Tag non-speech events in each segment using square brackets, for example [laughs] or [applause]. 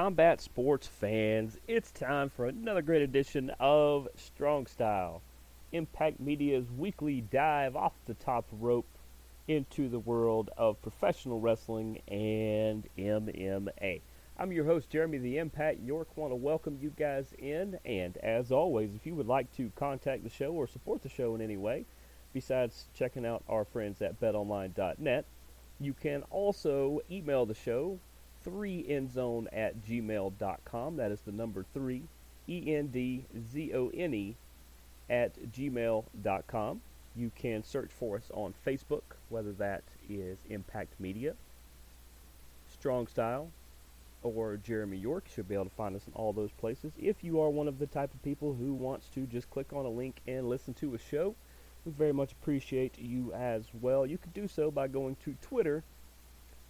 Combat sports fans, it's time for another great edition of Strong Style, Impact Media's weekly dive off the top rope into the world of professional wrestling and MMA. I'm your host, Jeremy the Impact York. Want to welcome you guys in, and as always, if you would like to contact the show or support the show in any way, besides checking out our friends at betonline.net, you can also email the show 3endzone at gmail.com. That is the number 3, E-N-D-Z-O-N-E at gmail.com. You can search for us on Facebook, whether that is Impact Media, Strong Style, or Jeremy York. You should be able to find us in all those places. If you are one of the type of people who wants to just click on a link and listen to a show, we very much appreciate you as well. You can do so by going to Twitter,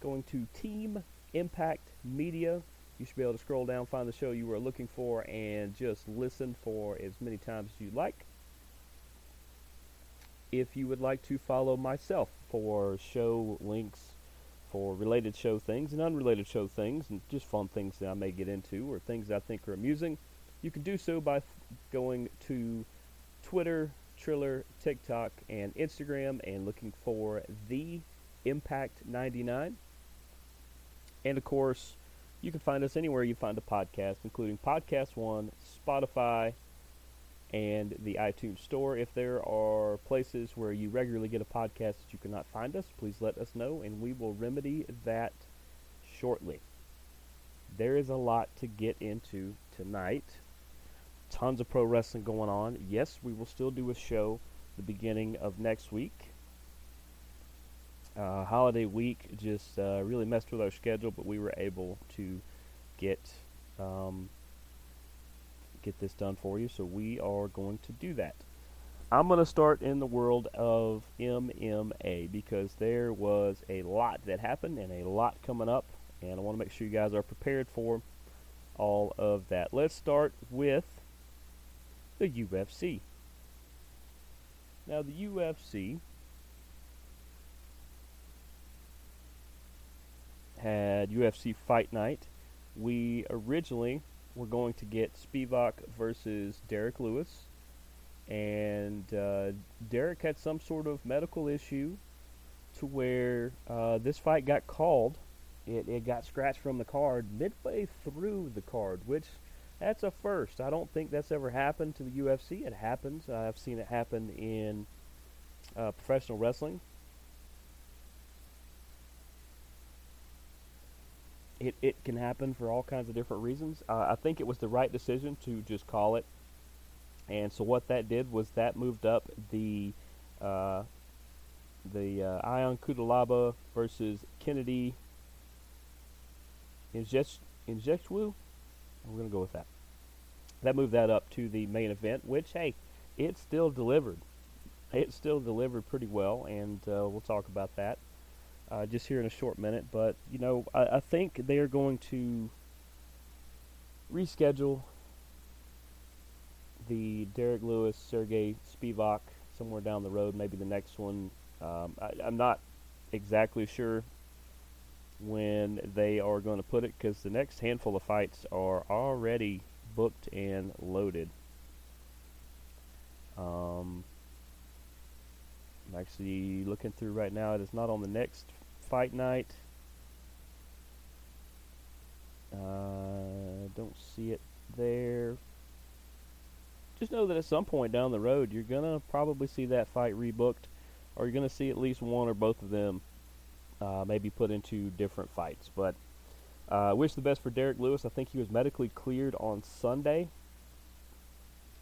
going to Team Impact Media. You should be able to scroll down, find the show you were looking for, and just listen for as many times as you like. If you would like to follow myself for show links for related show things and unrelated show things, and just fun things that I may get into or things that I think are amusing, you can do so by going to Twitter, Triller, TikTok, and Instagram and looking for the Impact 99. And of course, you can find us anywhere you find a podcast, including Podcast One, Spotify, and the iTunes Store. If there are places where you regularly get a podcast that you cannot find us, please let us know, and we will remedy that shortly. There is a lot to get into tonight. Tons of pro wrestling going on. Yes, we will still do a show the beginning of next week uh, holiday week just uh, really messed with our schedule, but we were able to get um, get this done for you. So we are going to do that. I'm going to start in the world of MMA because there was a lot that happened and a lot coming up, and I want to make sure you guys are prepared for all of that. Let's start with the UFC. Now, the UFC had UFC Fight Night. We originally were going to get Spivak versus Derek Lewis, and uh, Derek had some sort of medical issue to where uh, this fight got called. It, it got scratched from the card midway through the card, which that's a first. I don't think that's ever happened to the UFC. It happens. I've seen it happen in uh, professional wrestling. It, it can happen for all kinds of different reasons. Uh, I think it was the right decision to just call it. And so what that did was that moved up the uh, the uh, Ion Cutelaba versus Kennedy Inject Injectwu. We're gonna go with that. That moved that up to the main event, which hey, it still delivered. It still delivered pretty well, and uh, we'll talk about that uh, just here in a short minute. But you know, I, I think they are going to reschedule the Derek Lewis, Sergey Spivak somewhere down the road. Maybe the next one. Um, I, I'm not exactly sure when they are going to put it because the next handful of fights are already booked and loaded. Um, I'm actually looking through right now. It is not on the next fight night. Uh, don't see it there. just know that at some point down the road, you're gonna probably see that fight rebooked, or you're gonna see at least one or both of them uh, maybe put into different fights. But uh, wish the best for Derek Lewis. I think he was medically cleared on Sunday.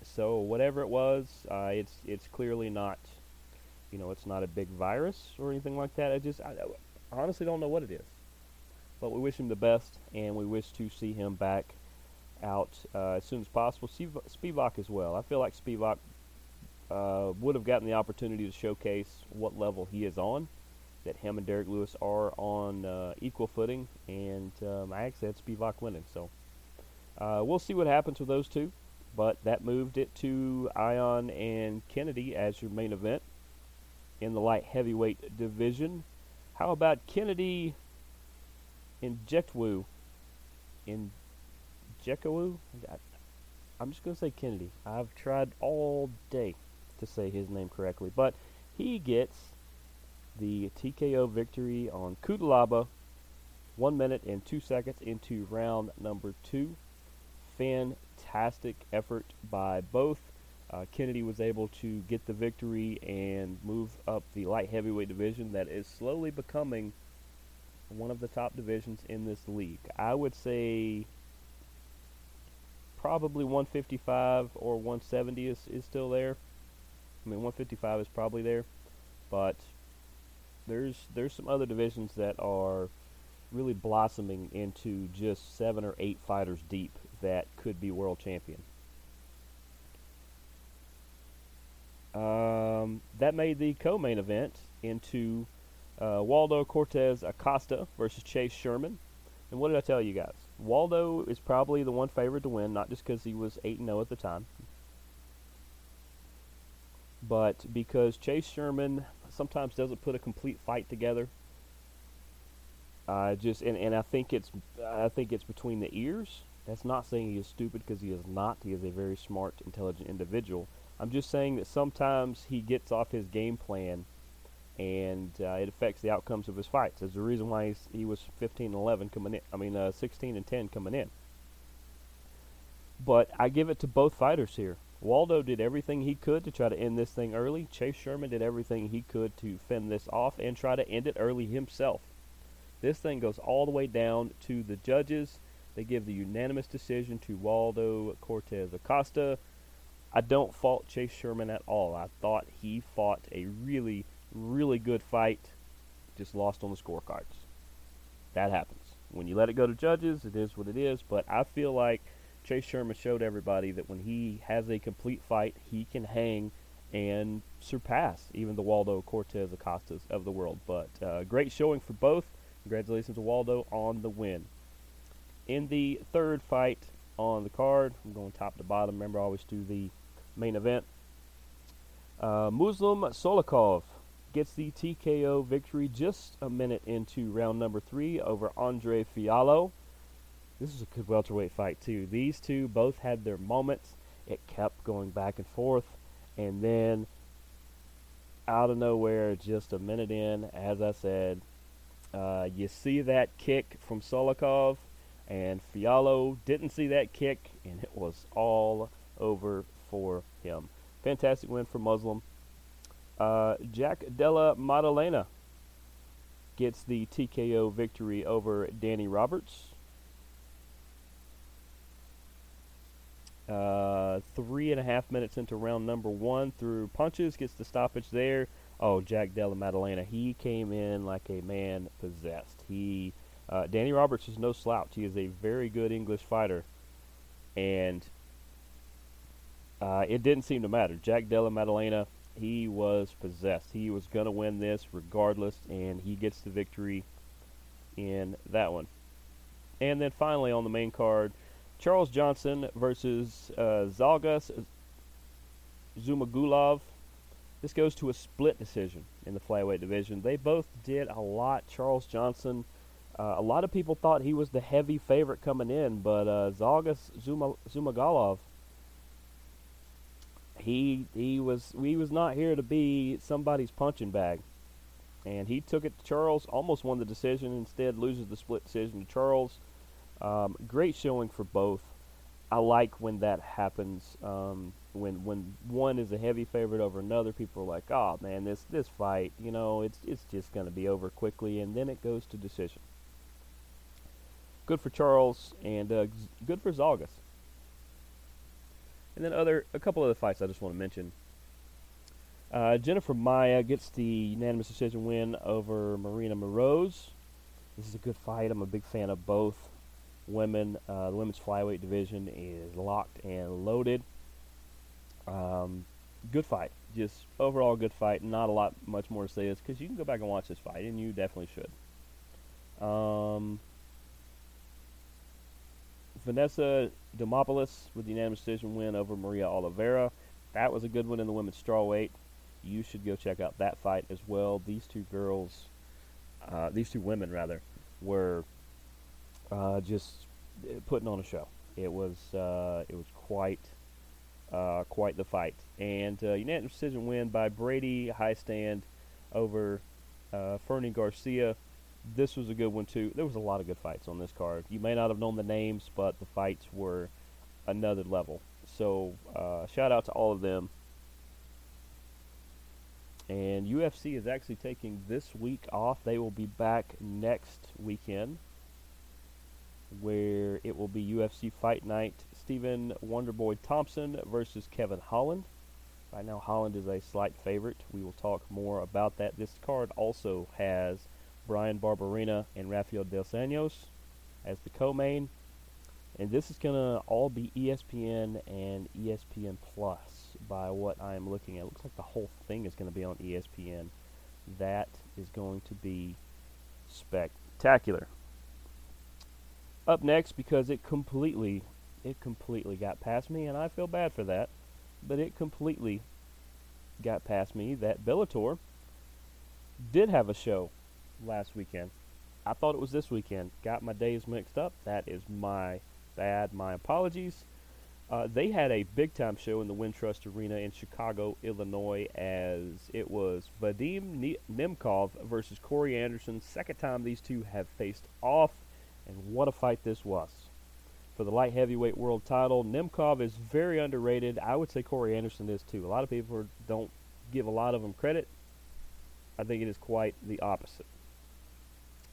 So whatever it was, uh, it's it's clearly not, you know, it's not a big virus or anything like that. I just I honestly don't know what it is. But we wish him the best, and we wish to see him back out uh, as soon as possible. Spivak as well. I feel like Spivak uh, would have gotten the opportunity to showcase what level he is on. That him and Derek Lewis are on uh, equal footing, and um, I actually had Spivak winning. So uh, we'll see what happens with those two. But that moved it to Ion and Kennedy as your main event in the light heavyweight division. How about Kennedy in Jekwu? In Jekawu? I'm just going to say Kennedy. I've tried all day to say his name correctly. But he gets the TKO victory on Cutelaba, one minute and two seconds into round number two. Fantastic effort by both. Uh, Kennedy was able to get the victory and move up the light heavyweight division that is slowly becoming one of the top divisions in this league. I would say probably 155 or 170 is, is still there. I mean, 155 is probably there, but there's there's some other divisions that are really blossoming into just seven or eight fighters deep that could be world champion. Um, that made the co-main event into uh, Waldo Cortez Acosta versus Chase Sherman. And what did I tell you guys? Waldo is probably the one favorite to win, not just because he was 8 0 at the time, but because Chase Sherman sometimes doesn't put a complete fight together. Uh, just and, and I think it's I think it's between the ears. That's not saying he is stupid because he is not. He is a very smart, intelligent individual. I'm just saying that sometimes he gets off his game plan and uh, it affects the outcomes of his fights. There's the reason why he was 15 and 11 coming in. I mean, uh, 16 and 10 coming in. But I give it to both fighters here. Waldo did everything he could to try to end this thing early. Chase Sherman did everything he could to fend this off and try to end it early himself. This thing goes all the way down to the judges. They give the unanimous decision to Waldo Cortez Acosta. I don't fault Chase Sherman at all. I thought he fought a really really good fight, just lost on the scorecards. That happens. When you let it go to judges, it is what it is. But I feel like Chase Sherman showed everybody that when he has a complete fight, he can hang and surpass even the Waldo Cortez Acostas of the world. But uh, great showing for both. Congratulations to Waldo on the win. In the third fight on the card, I'm going top to bottom. Remember, I always do the main event. Uh, Muslim Salikhov gets the TKO victory just a minute into round number three over Andre Fialho. This is a good welterweight fight too. These two both had their moments. It kept going back and forth, and then out of nowhere, just a minute in, as I said, uh, you see that kick from Salikhov, and Fialho didn't see that kick, and it was all over for him. Fantastic win for Muslim. Uh, Jack Della Maddalena gets the TKO victory over Danny Roberts. Uh, three and a half minutes into round number one through punches, gets the stoppage there. Oh, Jack Della Maddalena, he came in like a man possessed. He, uh, Danny Roberts is no slouch. He is a very good English fighter, and uh, it didn't seem to matter. Jack Della Maddalena he was possessed. He was going to win this regardless, and he gets the victory in that one. And then finally on the main card, Charles Johnson versus uh, Zhalgas Zhumagulov. This goes to a split decision in the flyweight division. They both did a lot. Charles Johnson, uh, a lot of people thought he was the heavy favorite coming in, but uh, Zhalgas Zuma, Zhumagulov he he was he was not here to be somebody's punching bag, and he took it to Charles. Almost won the decision. Instead, loses the split decision to Charles. Um, great showing for both. I like when that happens. Um, when when one is a heavy favorite over another, people are like, "Oh man, this this fight, you know, it's it's just going to be over quickly," and then it goes to decision. Good for Charles and uh, good for Zhalgas. And then other a couple other fights I just want to mention. Uh, Jennifer Maia gets the unanimous decision win over Marina Moroz. This is a good fight. I'm a big fan of both women. Uh, the women's flyweight division is locked and loaded. Um, good fight. Just overall good fight. Not a lot much more to say is because you can go back and watch this fight, and you definitely should. Um, Vanessa Demopoulos with the unanimous decision win over Maria Oliveira. That was a good one in the women's strawweight. You should go check out that fight as well. These two girls, uh, these two women rather, were uh, just putting on a show. It was uh, it was quite uh, quite the fight. And uh, unanimous decision win by Brady Hiestand over uh, Fernie Garcia. This was a good one too. There was a lot of good fights on this card. You may not have known the names, but the fights were another level. So uh, shout out to all of them. And UFC is actually taking this week off. They will be back next weekend, where it will be UFC Fight Night Stephen Wonderboy Thompson versus Kevin Holland. Right now, Holland is a slight favorite. We will talk more about that. This card also has Bryan Barberena and Rafael Dos Anjos as the co-main. And this is going to all be ESPN and ESPN Plus by what I am looking at. It looks like the whole thing is going to be on ESPN. That is going to be spectacular. Up next, because it completely it completely got past me, and I feel bad for that. But it completely got past me that Bellator did have a show last weekend. I thought it was this weekend. Got my days mixed up. That is my bad. My apologies. Uh, they had a big time show in the Wintrust Arena in Chicago, Illinois, as it was Vadim Nemkov versus Corey Anderson. Second time these two have faced off, and what a fight this was for the light heavyweight world title. Nemkov is very underrated. I would say Corey Anderson is too. A lot of people don't give a lot of him credit. I think it is quite the opposite.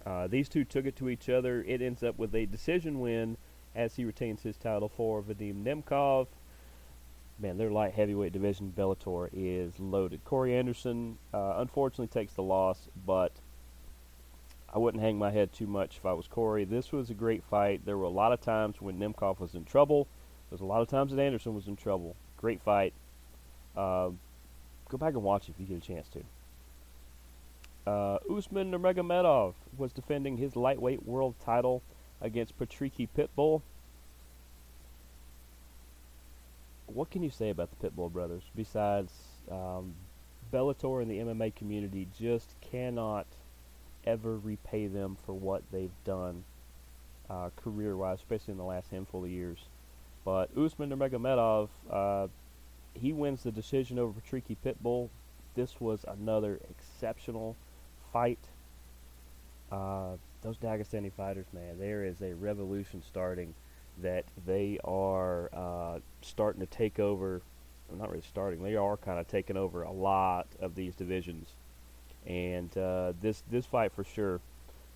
Uh, these two took it to each other. It ends up with a decision win as he retains his title for Vadim Nemkov. Man, their light heavyweight division, Bellator, is loaded. Corey Anderson, uh, unfortunately, takes the loss, but I wouldn't hang my head too much if I was Corey. This was a great fight. There were a lot of times when Nemkov was in trouble. There's a lot of times that Anderson was in trouble. Great fight. Uh, go back and watch it if you get a chance to. Uh, Usman Nurmagomedov was defending his lightweight world title against Patricky Pitbull. What can you say about the Pitbull brothers besides um, Bellator and the MMA community just cannot – ever repay them for what they've done uh, career-wise, especially in the last handful of years. But Usman Nurmagomedov, uh, he wins the decision over Patricky Pitbull. This was another exceptional fight. Uh, those Dagestani fighters, man, there is a revolution starting that they are uh, starting to take over. Well, not really starting. They are kind of taking over a lot of these divisions and uh, this this fight for sure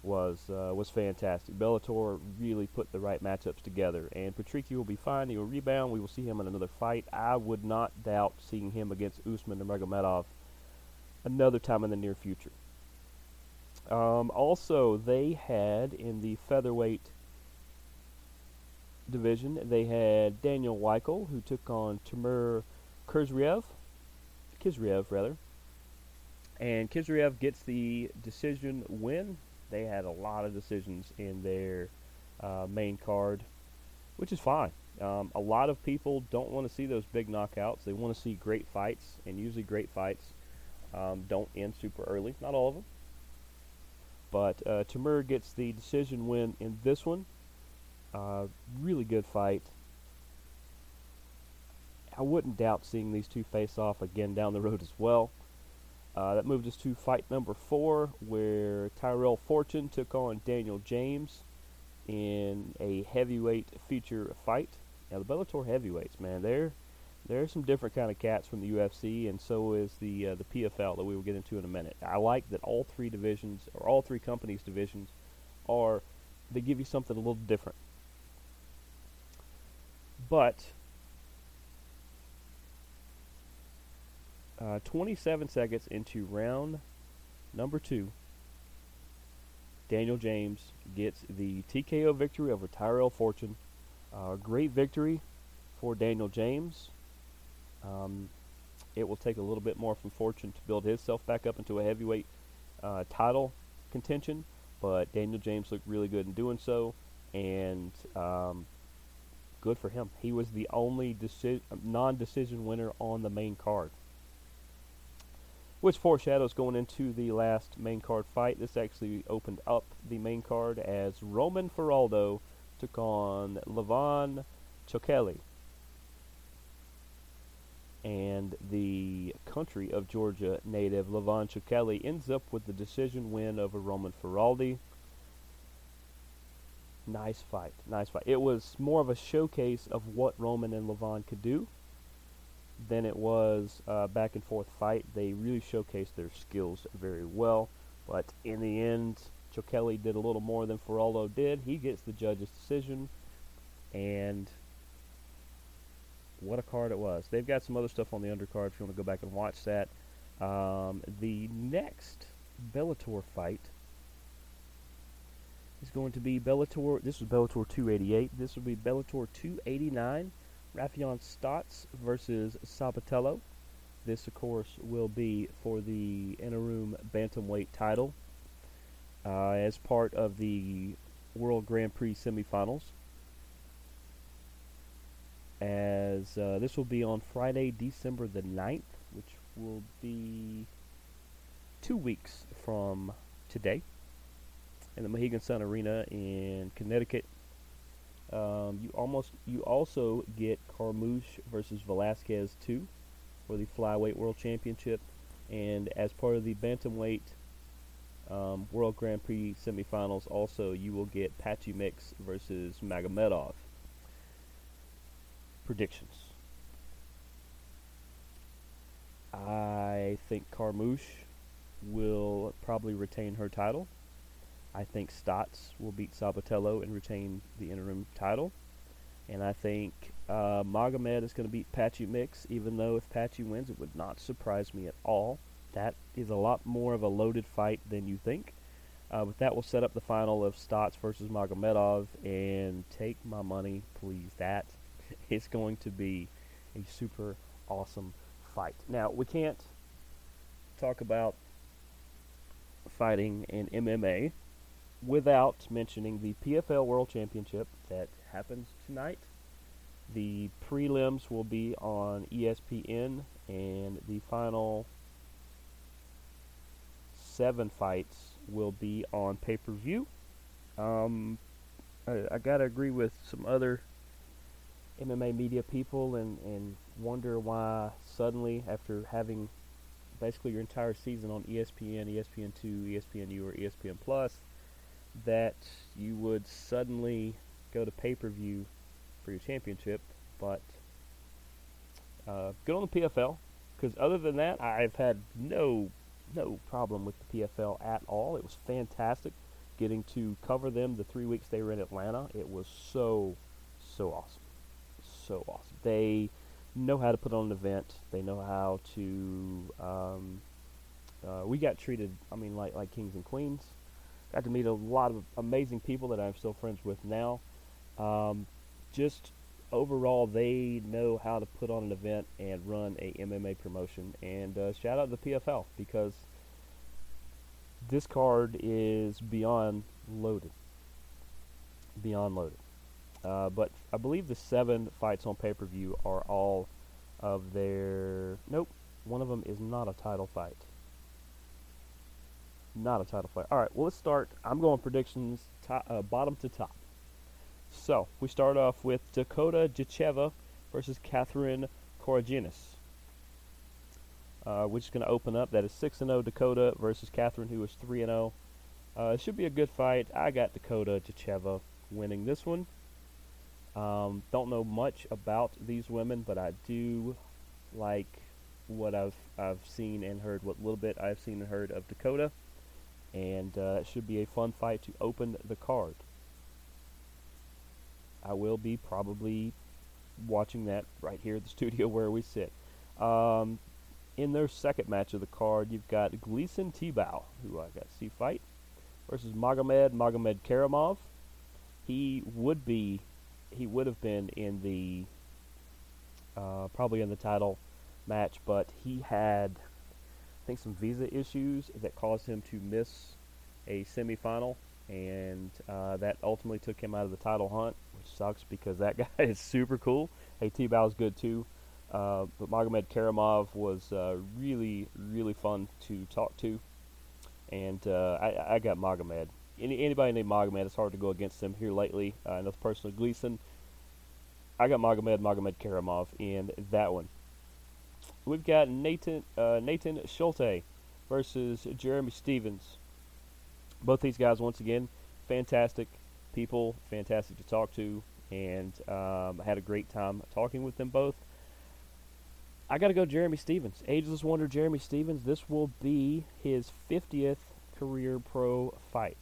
was uh, was fantastic. Bellator really put the right matchups together, and Patricky will be fine. He will rebound. We will see him in another fight. I would not doubt seeing him against Usman and Nurmagomedov another time in the near future. Um, also, they had in the featherweight division, they had Daniel Weichel, who took on Timur Khizriev, Khizriev rather, and Khizriev gets the decision win. They had a lot of decisions in their uh, main card, which is fine. Um, a lot of people don't want to see those big knockouts. They want to see great fights, and usually great fights um, don't end super early. Not all of them. But uh, Timur gets the decision win in this one. Uh, really good fight. I wouldn't doubt seeing these two face off again down the road as well. Uh, that moved us to fight number four, where Tyrell Fortune took on Daniel James in a heavyweight feature fight. Now the Bellator heavyweights, man, they're There are some different kind of cats from the UFC, and so is the uh, the PFL that we will get into in a minute. I like that all three divisions or all three companies' divisions are they give you something a little different. But uh, 27 seconds into round number two, Daniel James gets the TKO victory over Tyrell Fortune. Uh, great victory for Daniel James. Um, it will take a little bit more from Fortune to build himself back up into a heavyweight uh, title contention, but Daniel James looked really good in doing so, and um, good for him. He was the only deci- non-decision winner on the main card, which foreshadows going into the last main card fight. This actually opened up the main card as Roman Faraldo took on Levan Chokheli and the country of Georgia native Levan Chokheli ends up with the decision win over Roman Faraldo. Nice fight, nice fight. It was more of a showcase of what Roman and Levon could do than it was a back and forth fight. They really showcased their skills very well, but in the end, Chokheli did a little more than Faraldo did. He gets the judge's decision, and what a card it was. They've got some other stuff on the undercard if you want to go back and watch that. Um, the next Bellator fight is going to be Bellator. This was Bellator 288. This will be Bellator 289. Raufeon Stots versus Sabatello. This, of course, will be for the interim bantamweight title uh, as part of the World Grand Prix semifinals as uh, this will be on Friday, December the 9th, which will be two weeks from today in the Mohegan Sun Arena in Connecticut. Um, you almost you also get Carmouche versus Velasquez 2 for the flyweight world championship, and as part of the bantamweight um, World Grand Prix semifinals, also you will get Patchy Mix versus Magomedov predictions. I think Carmouche will probably retain her title. I think Stots will beat Sabatello and retain the interim title. And I think uh, Magomed is going to beat Patchy Mix, even though if Patchy wins, it would not surprise me at all. That is a lot more of a loaded fight than you think. Uh, but that will set up the final of Stots versus Magomedov. And take my money, please. That it's going to be a super awesome fight. Now, we can't talk about fighting in MMA without mentioning the PFL World Championship that happens tonight. The prelims will be on ESPN, and the final seven fights will be on pay per view. Um, I, I gotta agree with some other MMA media people and, and wonder why suddenly, after having basically your entire season on ESPN, ESPN2, ESPNU, or ESPN Plus, that you would suddenly go to pay per view for your championship. But uh, good on the PFL, because other than that, I've had no no problem with the PFL at all. It was fantastic getting to cover them the three weeks they were in Atlanta. It was so so awesome so awesome. They know how to put on an event. They know how to. Um, uh, we got treated, I mean, like like kings and queens. Got to meet a lot of amazing people that I'm still friends with now. Um, just overall, they know how to put on an event and run a MMA promotion. And uh, shout out to the PFL because this card is beyond loaded. Beyond loaded. Uh, but I believe the seven fights on pay per view are all of their. Nope, one of them is not a title fight. Not a title fight. All right, well let's start. I'm going predictions to, uh, bottom to top. So we start off with Dakota Ditcheva versus Catherine Koraginas. Uh, which is going to open up. That is 6 0 Dakota versus Catherine, who is 3 0. Uh, it should be a good fight. I got Dakota Ditcheva winning this one. Um, don't know much about these women, but I do like what I've I've seen and heard. What little bit I've seen and heard of Dakota, and uh, it should be a fun fight to open the card. I will be probably watching that right here at the [laughs] studio where we sit. Um, in their second match of the card, you've got Gleison Tibau, who I got to see fight, versus Magomed Magomed Karamov. He would be, he would have been in the, uh, probably in the title match, but he had, I think, some visa issues that caused him to miss a semifinal, and uh, that ultimately took him out of the title hunt, which sucks because that [laughs] guy is super cool. Hey, Tibau is good too. Uh, but Magomed Karamov was uh, really, really fun to talk to. And uh, I, I got Magomed. Any, anybody named Magomed, it's hard to go against him here lately. Uh, I know personally Gleison. I got Magomed, Magomed Karamov in that one. We've got Nathan uh, Nathan Schulte versus Jeremy Stephens. Both these guys, once again, fantastic people, fantastic to talk to, and um, I had a great time talking with them both. I got to go Jeremy Stephens. Ageless Wonder Jeremy Stephens. This will be his 50th career pro fight.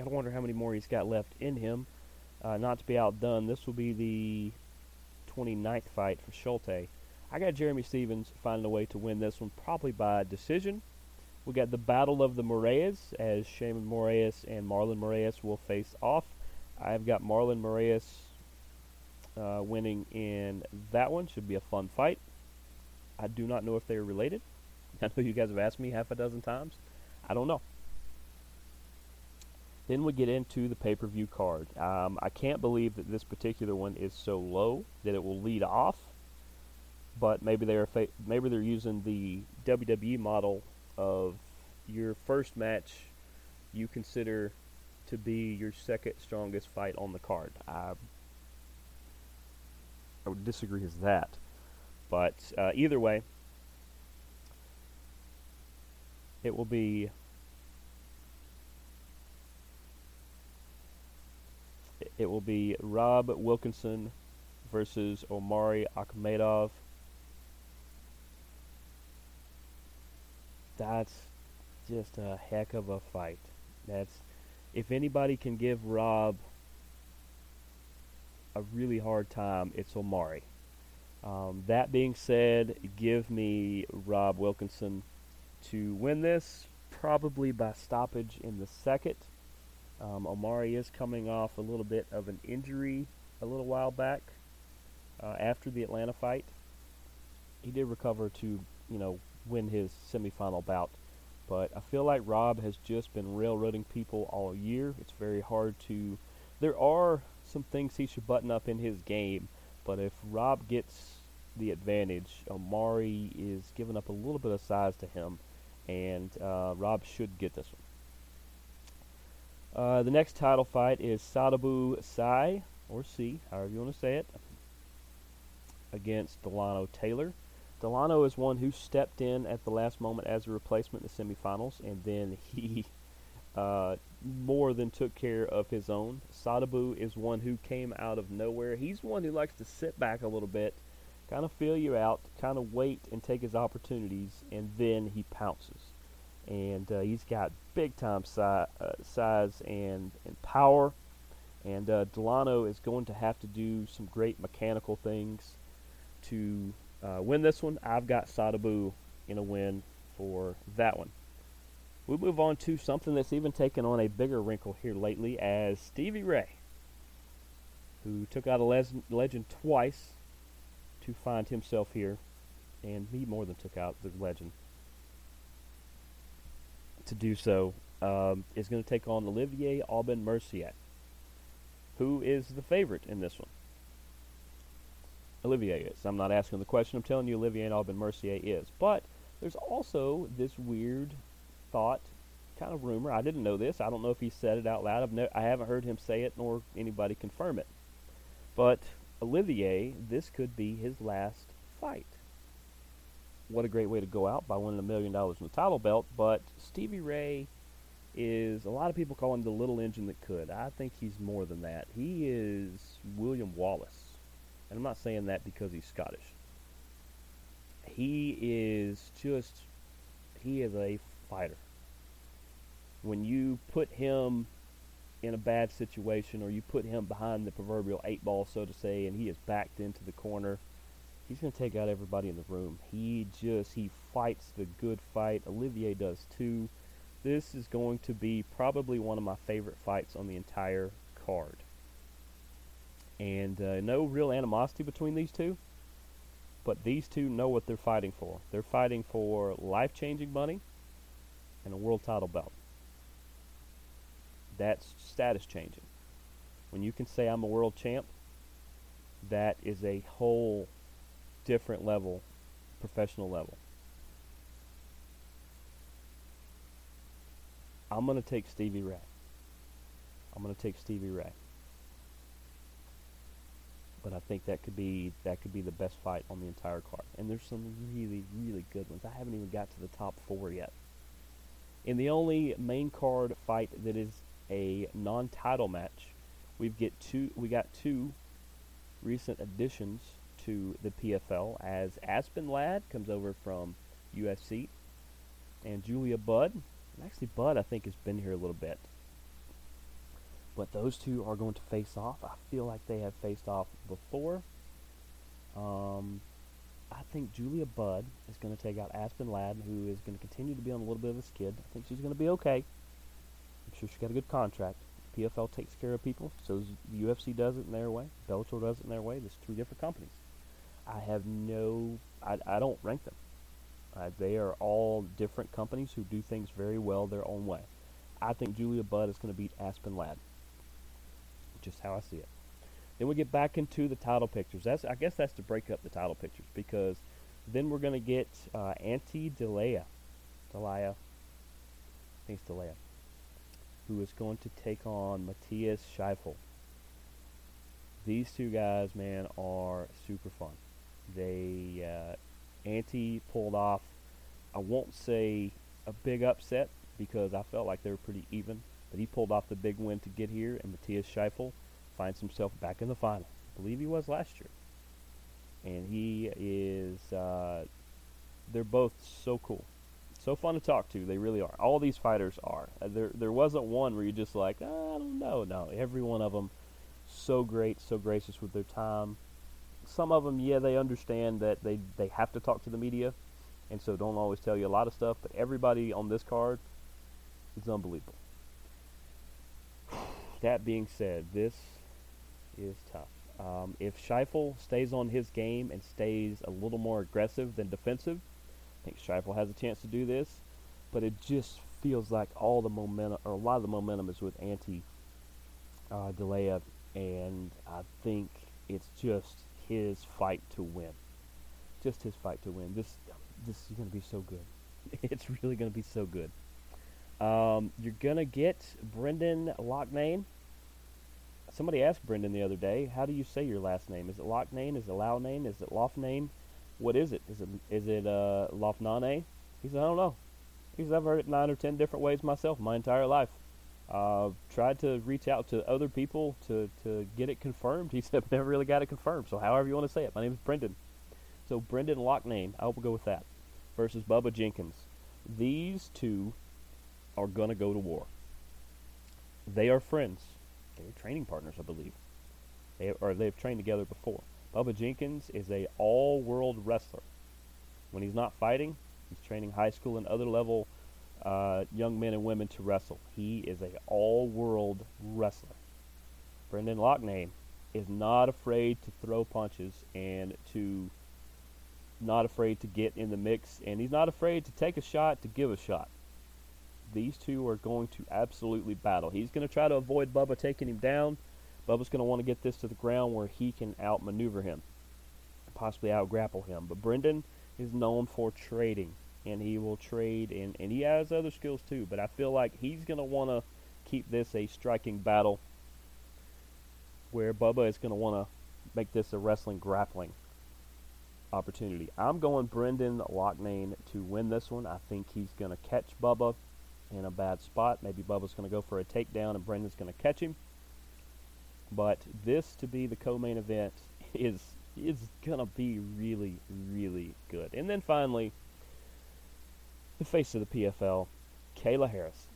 Got to wonder how many more he's got left in him. Uh, not to be outdone, this will be the 29th fight for Schulte. I got Jeremy Stephens finding a way to win this one, probably by decision. We got the Battle of the Moraes, as Sheymon Moraes and Marlon Moraes will face off. I've got Marlon Moraes uh, winning in that one. Should be a fun fight. I do not know if they are related. [laughs] I know you guys have asked me half a dozen times. I don't know. Then we get into the pay-per-view card. Um, I can't believe that this particular one is so low that it will lead off. But maybe they are fa- maybe they're using the WWE model of your first match you consider to be your second strongest fight on the card. I I would disagree with that. But uh, either way, it will be it will be Rob Wilkinson versus Omari Akhmedov. That's just a heck of a fight. That's if anybody can give Rob a really hard time, it's Omari. Um, that being said, give me Rob Wilkinson to win this, probably by stoppage in the second. Um, Omari is coming off a little bit of an injury a little while back uh, after the Atlanta fight. He did recover to, you know, win his semifinal bout. But I feel like Rob has just been railroading people all year. It's very hard to. There are some things he should button up in his game. But if Rob gets the advantage, Omari is giving up a little bit of size to him, and uh, Rob should get this one. Uh, the next title fight is Sadibou Sy, or C, however you want to say it, against Delano Taylor. Delano is one who stepped in at the last moment as a replacement in the semifinals, and then he [laughs] uh, more than took care of his own. Sadibou is one who came out of nowhere. He's one who likes to sit back a little bit, kind of feel you out, kind of wait and take his opportunities, and then he pounces. And uh, he's got big time si- uh, size and, and power. And uh, Delano is going to have to do some great mechanical things to uh, win this one. I've got Sadibou in a win for that one. We move on to something that's even taken on a bigger wrinkle here lately as Stevie Ray, who took out a les- legend twice to find himself here, and he more than took out the legend. To do so, um, is going to take on Olivier Aubin Mercier, who is the favorite in this one. Olivier is. I'm not asking the question. I'm telling you, Olivier Aubin Mercier is. But there's also this weird thought, kind of rumor. I didn't know this. I don't know if he said it out loud. I've I haven't heard him say it nor anybody confirm it. But Olivier, this could be his last fight. What a great way to go out by winning a million dollars in the title belt. But Stevie Ray is a lot of people call him the little engine that could. I think he's more than that. He is William Wallace. And I'm not saying that because he's Scottish. He is just he is a fighter. When you put him in a bad situation or you put him behind the proverbial eight ball so to say and he is backed into the corner, he's going to take out everybody in the room. He just he fights the good fight. Olivier does too. This is going to be probably one of my favorite fights on the entire card. And uh, no real animosity between these two, but these two know what they're fighting for. They're fighting for life changing money and a world title belt. That's status changing. When you can say I'm a world champ, that is a whole different level, professional level. I'm going to take Stevie Ray. I'm going to take Stevie Ray. But I think that could be that could be the best fight on the entire card. And there's some really really good ones. I haven't even got to the top 4 yet. In the only main card fight that is a non-title match, we've get two we got two recent additions to the PFL as Aspen Ladd comes over from UFC and Julia Budd actually, Budd, I think, has been here a little bit. But those two are going to face off. I feel like they have faced off before. Um, I think Julia Budd is going to take out Aspen Ladd, who is going to continue to be on a little bit of a skid. I think she's going to be okay. I'm sure she's got a good contract. PFL takes care of people, so the UFC does it in their way. Bellator does it in their way. There's three different companies. I have no, I, I don't rank them. Uh, they are all different companies who do things very well their own way. I think Julia Budd is going to beat Aspen Ladd. Just how I see it. Then we get back into the title pictures. That's I guess that's to break up the title pictures because then we're going to get uh, Ante Delija, Delija, I think it's who is going to take on Matthias Scheffel. These two guys, man, are super fun. They uh, Ante pulled off, I won't say a big upset because I felt like they were pretty even, but he pulled off the big win to get here, and Matthias Scheffel finds himself back in the final. I believe he was last year. And he is, uh, they're both so cool. So fun to talk to. They really are. All these fighters are. Uh, there, there wasn't one where you're just like, oh, I don't know. No, every one of them so great, so gracious with their time some of them, yeah, they understand that they, they have to talk to the media, and so don't always tell you a lot of stuff. But everybody on this card is unbelievable. [sighs] That being said, this is tough. Um, if Scheffel stays on his game and stays a little more aggressive than defensive, I think Scheffel has a chance to do this. But it just feels like all the momentum, or a lot of the momentum, is with Ante uh, Delija, and I think it's just his fight to win. Just his fight to win. This this is going to be so good. [laughs] It's really going to be so good. Um, you're going to get Brendan Loughnane. Somebody asked Brendan the other day, how do you say your last name? Is it Loughnane? Is it Loughnane? Is it Loughnane? What is it? Is it is it uh, Loughnane? He said, I don't know. He said, I've heard it nine or ten different ways myself my entire life. Uh, tried to reach out to other people to, to get it confirmed. [laughs] He said, never really got it confirmed. So, however you want to say it. My name is Brendan. So, Brendan Loughnane, I will go with that, versus Bubba Jenkins. These two are going to go to war. They are friends. They're training partners, I believe. They, or they've trained together before. Bubba Jenkins is a all-world wrestler. When he's not fighting, he's training high school and other level uh, young men and women to wrestle. He is a all-world wrestler. Brendan Loughnane is not afraid to throw punches and to not afraid to get in the mix, and he's not afraid to take a shot to give a shot. These two are going to absolutely battle. He's going to try to avoid Bubba taking him down. Bubba's going to want to get this to the ground where he can outmaneuver him, possibly outgrapple him. But Brendan is known for trading and he will trade, and, and he has other skills too. But I feel like he's going to want to keep this a striking battle where Bubba is going to want to make this a wrestling grappling opportunity. I'm going Brendan Loughnane to win this one. I think he's going to catch Bubba in a bad spot. Maybe Bubba's going to go for a takedown and Brendan's going to catch him. But this to be the co-main event [laughs] is is going to be really, really good. And then finally, the face of the PFL, Kayla Harrison,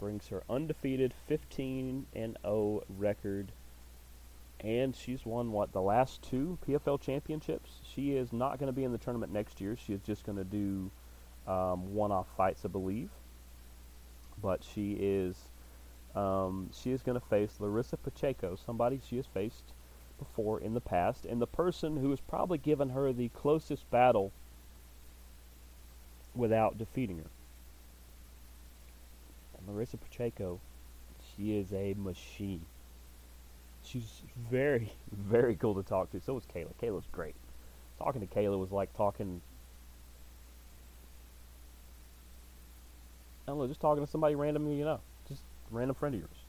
brings her undefeated 15 and 0 record and she's won what the last two PFL championships. She is not going to be in the tournament next year. She is just going to do um, one-off fights, I believe. But she is um, she is going to face Larissa Pacheco, somebody she has faced before in the past, and the person who has probably given her the closest battle without defeating her. And Larissa Pacheco, she is a machine she's very, [laughs] very cool to talk to. So was Kayla. Kayla's great. Talking to Kayla was like talking. I don't know, just talking to somebody random you know, just random friend of yours.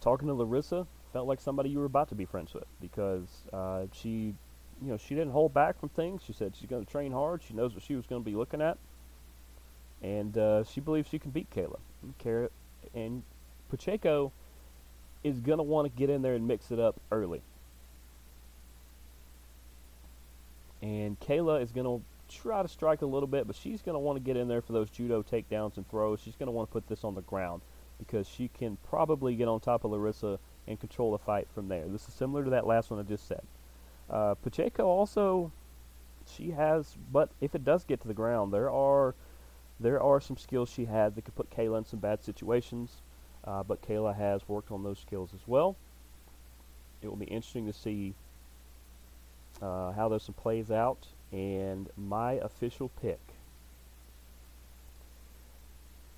Talking to Larissa felt like somebody you were about to be friends with because uh, she, you know, she didn't hold back from things. She said she's going to train hard. She knows what she was going to be looking at, and uh, she believes she can beat Kayla. And, Pacheco is going to want to get in there and mix it up early. And Kayla is going to try to strike a little bit, but she's going to want to get in there for those judo takedowns and throws. She's going to want to put this on the ground because she can probably get on top of Larissa and control the fight from there. This is similar to that last one I just said. Uh, Pacheco also, she has, but if it does get to the ground, there are there are some skills she had that could put Kayla in some bad situations uh, but Kayla has worked on those skills as well. It will be interesting to see uh, how this plays out. And my official pick,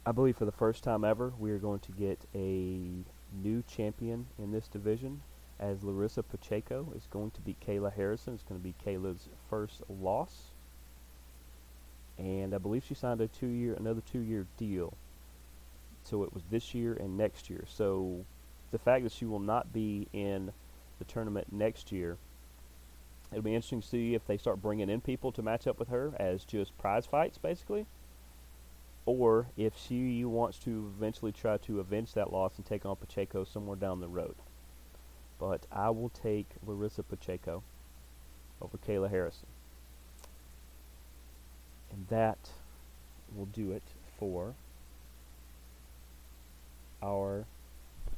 I believe for the first time ever, we are going to get a new champion in this division. As Larissa Pacheco is going to be Kayla Harrison. It's going to be Kayla's first loss. And I believe she signed a two-year, another two-year deal so it was this year and next year. So the fact that she will not be in the tournament next year, it'll be interesting to see if they start bringing in people to match up with her as just prize fights, basically, or if she wants to eventually try to avenge that loss and take on Pacheco somewhere down the road. But I will take Larissa Pacheco over Kayla Harrison. And that will do it for our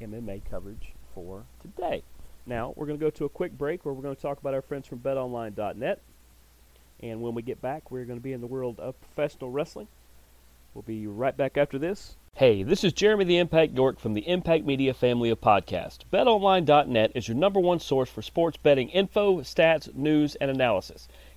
MMA coverage for today. Now, we're going to go to a quick break where we're going to talk about our friends from betonline.net. And when we get back, we're going to be in the world of professional wrestling. We'll be right back after this. Hey, this is Jeremy the Impact York from the Impact Media family of podcasts. BetOnline.net is your number one source for sports betting info, stats, news, and analysis.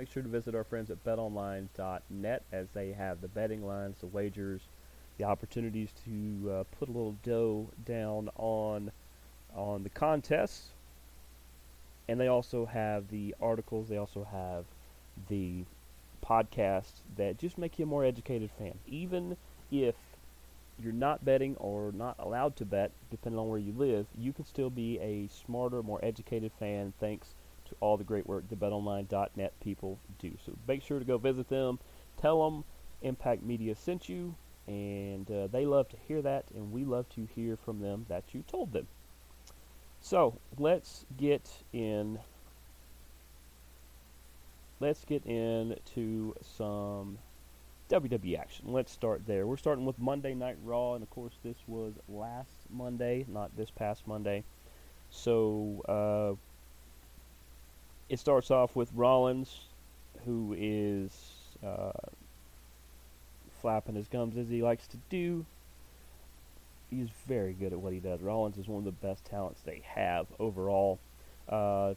make sure to visit our friends at betonline.net as they have the betting lines, the wagers, the opportunities to uh, put a little dough down on on the contests. And they also have the articles, they also have the podcasts that just make you a more educated fan. Even if you're not betting or not allowed to bet, depending on where you live, you can still be a smarter, more educated fan thanks to all the great work the betonline.net people do. So make sure to go visit them. Tell them Impact Media sent you, and uh, they love to hear that, and we love to hear from them that you told them. So let's get in. Let's get into some WWE action. Let's start there. We're starting with Monday Night Raw, and of course, this was last Monday, not this past Monday. So uh, it starts off with Rollins, who is uh, flapping his gums as he likes to do. He's very good at what he does. Rollins is one of the best talents they have overall. Uh,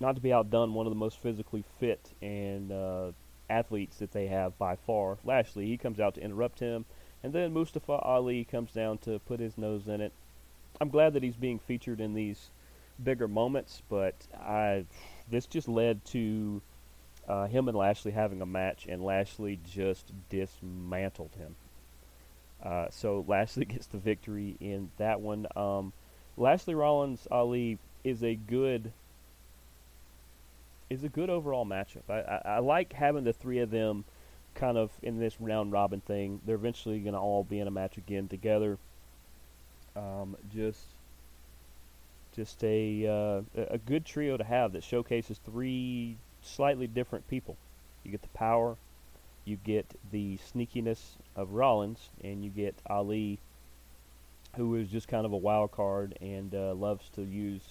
not to be outdone, one of the most physically fit and uh, athletes that they have by far. Lashley, he comes out to interrupt him, and then Mustafa Ali comes down to put his nose in it I'm glad that he's being featured in these bigger moments, but I this just led to uh, him and Lashley having a match, and Lashley just dismantled him. Uh, so [laughs] Lashley gets the victory in that one. Um, Lashley Rollins Ali is a good is a good overall matchup. I, I, I like having the three of them kind of in this round robin thing. They're eventually going to all be in a match again together. Um, just just a uh, a good trio to have that showcases three slightly different people. You get the power, you get the sneakiness of Rollins, and you get Ali, who is just kind of a wild card and uh, loves to use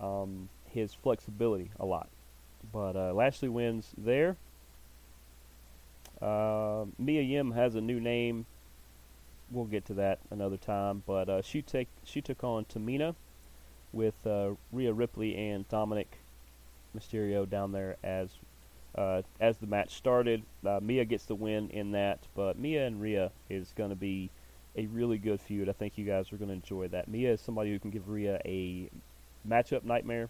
um, his flexibility a lot. But uh, Lashley wins there. Uh, Mia Yim has a new name. We'll get to that another time. But uh, she take she took on Tamina with uh, Rhea Ripley and Dominic Mysterio down there as uh, as the match started. Uh, Mia gets the win in that, but Mia and Rhea is going to be a really good feud. I think you guys are going to enjoy that. Mia is somebody who can give Rhea a matchup nightmare,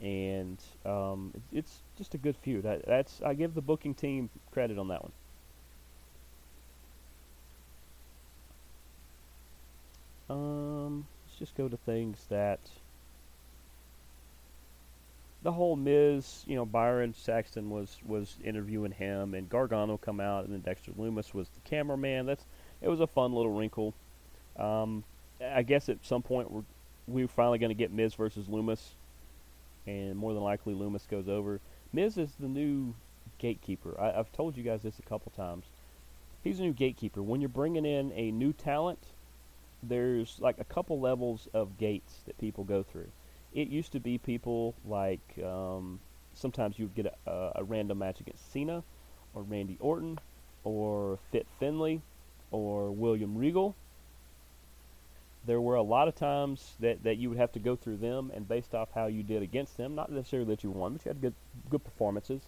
and um, it's just a good feud. I, that's I give the booking team credit on that one. Um, let's just go to things that the whole Miz, you know, Byron Saxton was was interviewing him, and Gargano come out, and then Dexter Lumis was the cameraman. That's it was a fun little wrinkle. Um, I guess at some point we're we're finally going to get Miz versus Lumis, and more than likely Lumis goes over. Miz is the new gatekeeper. I, I've told you guys this a couple times. He's a new gatekeeper. When you're bringing in a new talent, there's like a couple levels of gates that people go through it used to be people like um, sometimes you would get a, a, random match against Cena or Randy Orton or Fit Finlay or William Regal. There were a lot of times that, that you would have to go through them, and based off how you did against them, not necessarily that you won, but you had good good performances,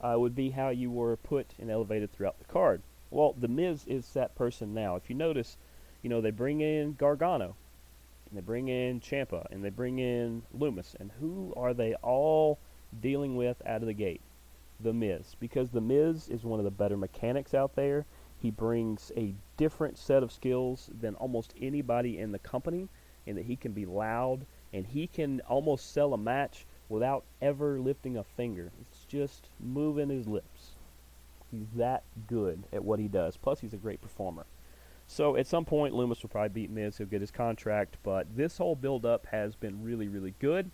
uh, would be how you were put and elevated throughout the card. Well, The Miz is that person now. If you notice, you know they bring in Gargano, and they bring in Ciampa and they bring in Lumis. and who are they all dealing with out of the gate? The Miz, because the Miz is one of the better mechanics out there. He brings a different set of skills than almost anybody in the company, and that he can be loud and he can almost sell a match without ever lifting a finger. It's just moving his lips. He's that good at what he does. Plus, he's a great performer. So at some point, Lumis will probably beat Miz. He'll get his contract. But this whole build-up has been really, really good.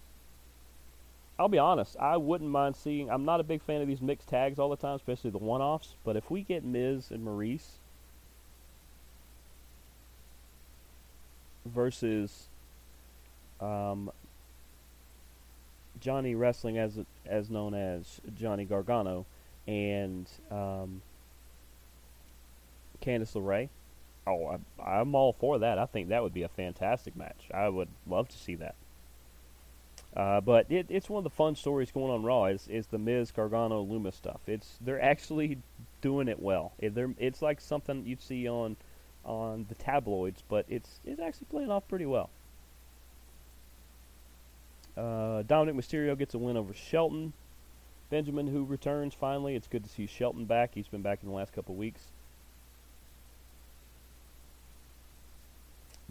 I'll be honest. I wouldn't mind seeing. I'm not a big fan of these mixed tags all the time, especially the one-offs. But if we get Miz and Maryse versus um, Johnny Wrestling, as as known as Johnny Gargano, and um, Candice LeRae Oh, I, am all for that. I think that would be a fantastic match. I would love to see that. Uh, but it, it's one of the fun stories going on Raw is, is the Miz Gargano Lumis stuff. It's they're actually doing it well. It, it's like something you'd see on on the tabloids, but it's it's actually playing off pretty well. Uh, Dominic Mysterio gets a win over Shelton. Benjamin, who returns finally. It's good to see Shelton back. He's been back in the last couple weeks.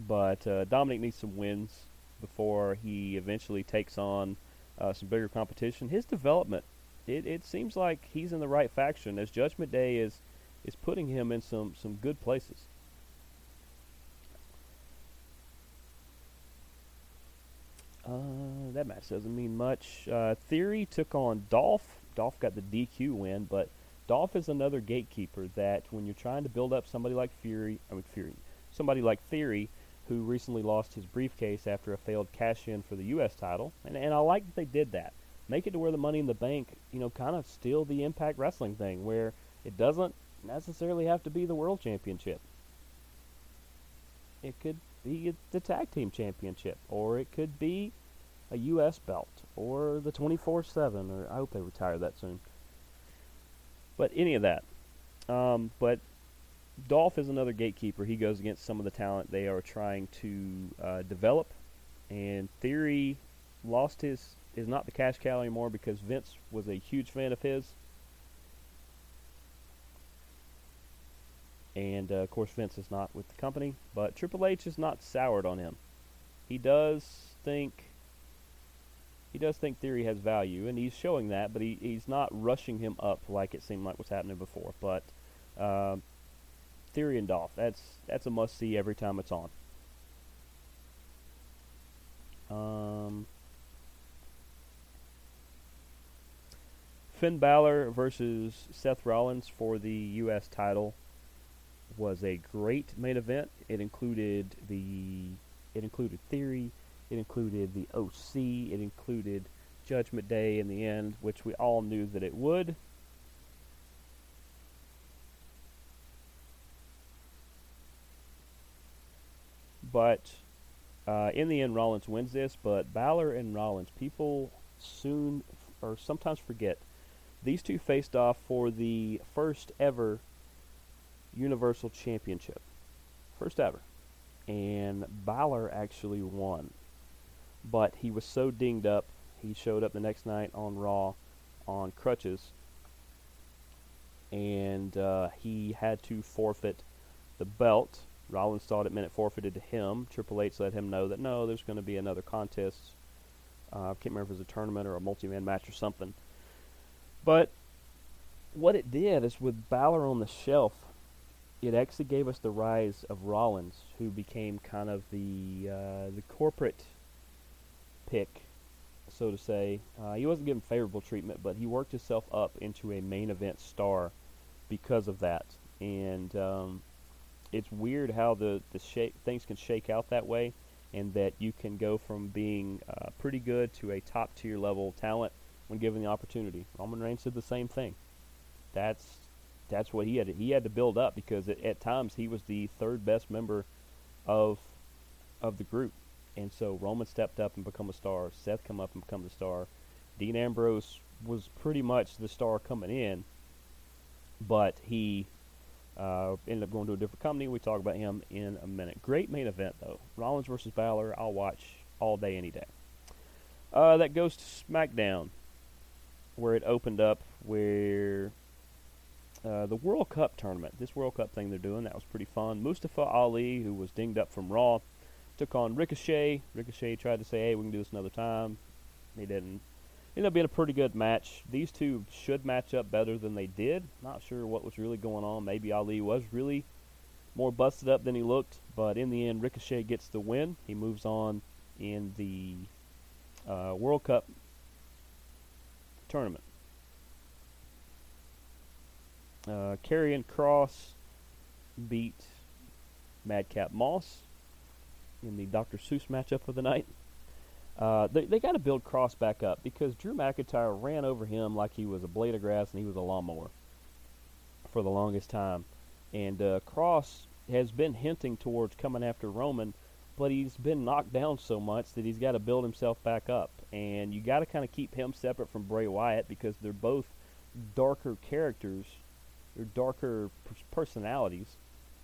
But uh, Dominic needs some wins before he eventually takes on uh, some bigger competition. His development, it, it seems like he's in the right faction as Judgment Day is is putting him in some, some good places. Uh, that match doesn't mean much. Uh, Theory took on Dolph. Dolph got the DQ win, but Dolph is another gatekeeper that when you're trying to build up somebody like Fury, I mean Fury, somebody like Theory, who recently lost his briefcase after a failed cash in for the U.S. title. And, and I like that they did that. Make it to where the Money in the Bank, you know, kind of steal the Impact Wrestling thing, where it doesn't necessarily have to be the World Championship. It could be the Tag Team Championship, or it could be a U.S. belt, or the 24 7, or I hope they retire that soon. But any of that. Um, but Dolph is another gatekeeper. He goes against some of the talent they are trying to uh, develop. And Theory lost his is not the cash cow anymore because Vince was a huge fan of his. And uh, of course, Vince is not with the company, but Triple H is not soured on him. He does think he does think Theory has value, and he's showing that, but he, he's not rushing him up like it seemed like was happening before. But uh, Theory and Dolph, that's that's a must see every time it's on. Um, Finn Balor versus Seth Rollins for the U.S. title was a great main event. It included the it included Theory, it included the OC, it included Judgment Day in the end, which we all knew that it would. But uh, in the end, Rollins wins this. But Balor and Rollins, people soon or sometimes forget these two faced off for the first ever Universal Championship. First ever. And Balor actually won. But he was so dinged up, he showed up the next night on Raw on crutches. And uh, he had to forfeit the belt. Rollins thought it meant it forfeited to him. Triple H let him know that no, there's going to be another contest. Uh, I can't remember if it was a tournament or a multi-man match or something. But what it did is with Balor on the shelf, it actually gave us the rise of Rollins, who became kind of the uh, the corporate pick, so to say. Uh, he wasn't given favorable treatment, but he worked himself up into a main event star because of that. And um, it's weird how the the shape, things can shake out that way, and that you can go from being uh, pretty good to a top tier level talent when given the opportunity. Roman Reigns did the same thing. That's that's what he had. To, he had to build up because it, at times he was the third best member of of the group, and so Roman stepped up and become a star. Seth come up and become the star. Dean Ambrose was pretty much the star coming in, but he uh, ended up going to a different company. We talk about him in a minute. Great main event though. Rollins versus Balor. I'll watch all day, any day. Uh, that goes to SmackDown where it opened up where uh, the World Cup tournament, this World Cup thing they're doing, that was pretty fun. Mustafa Ali, who was dinged up from Raw, took on Ricochet. Ricochet tried to say, hey, we can do this another time. He didn't. Ended up being a pretty good match. These two should match up better than they did. Not sure what was really going on. Maybe Ali was really more busted up than he looked, but in the end, Ricochet gets the win. He moves on in the uh, World Cup tournament. Uh, Karrion Kross beat Madcap Moss in the Dr. Seuss matchup of the night. Uh, they they got to build Kross back up because Drew McIntyre ran over him like he was a blade of grass and he was a lawnmower for the longest time. And uh, Kross has been hinting towards coming after Roman, but he's been knocked down so much that he's got to build himself back up and you got to kind of keep him separate from Bray Wyatt because they're both darker characters, they're darker personalities,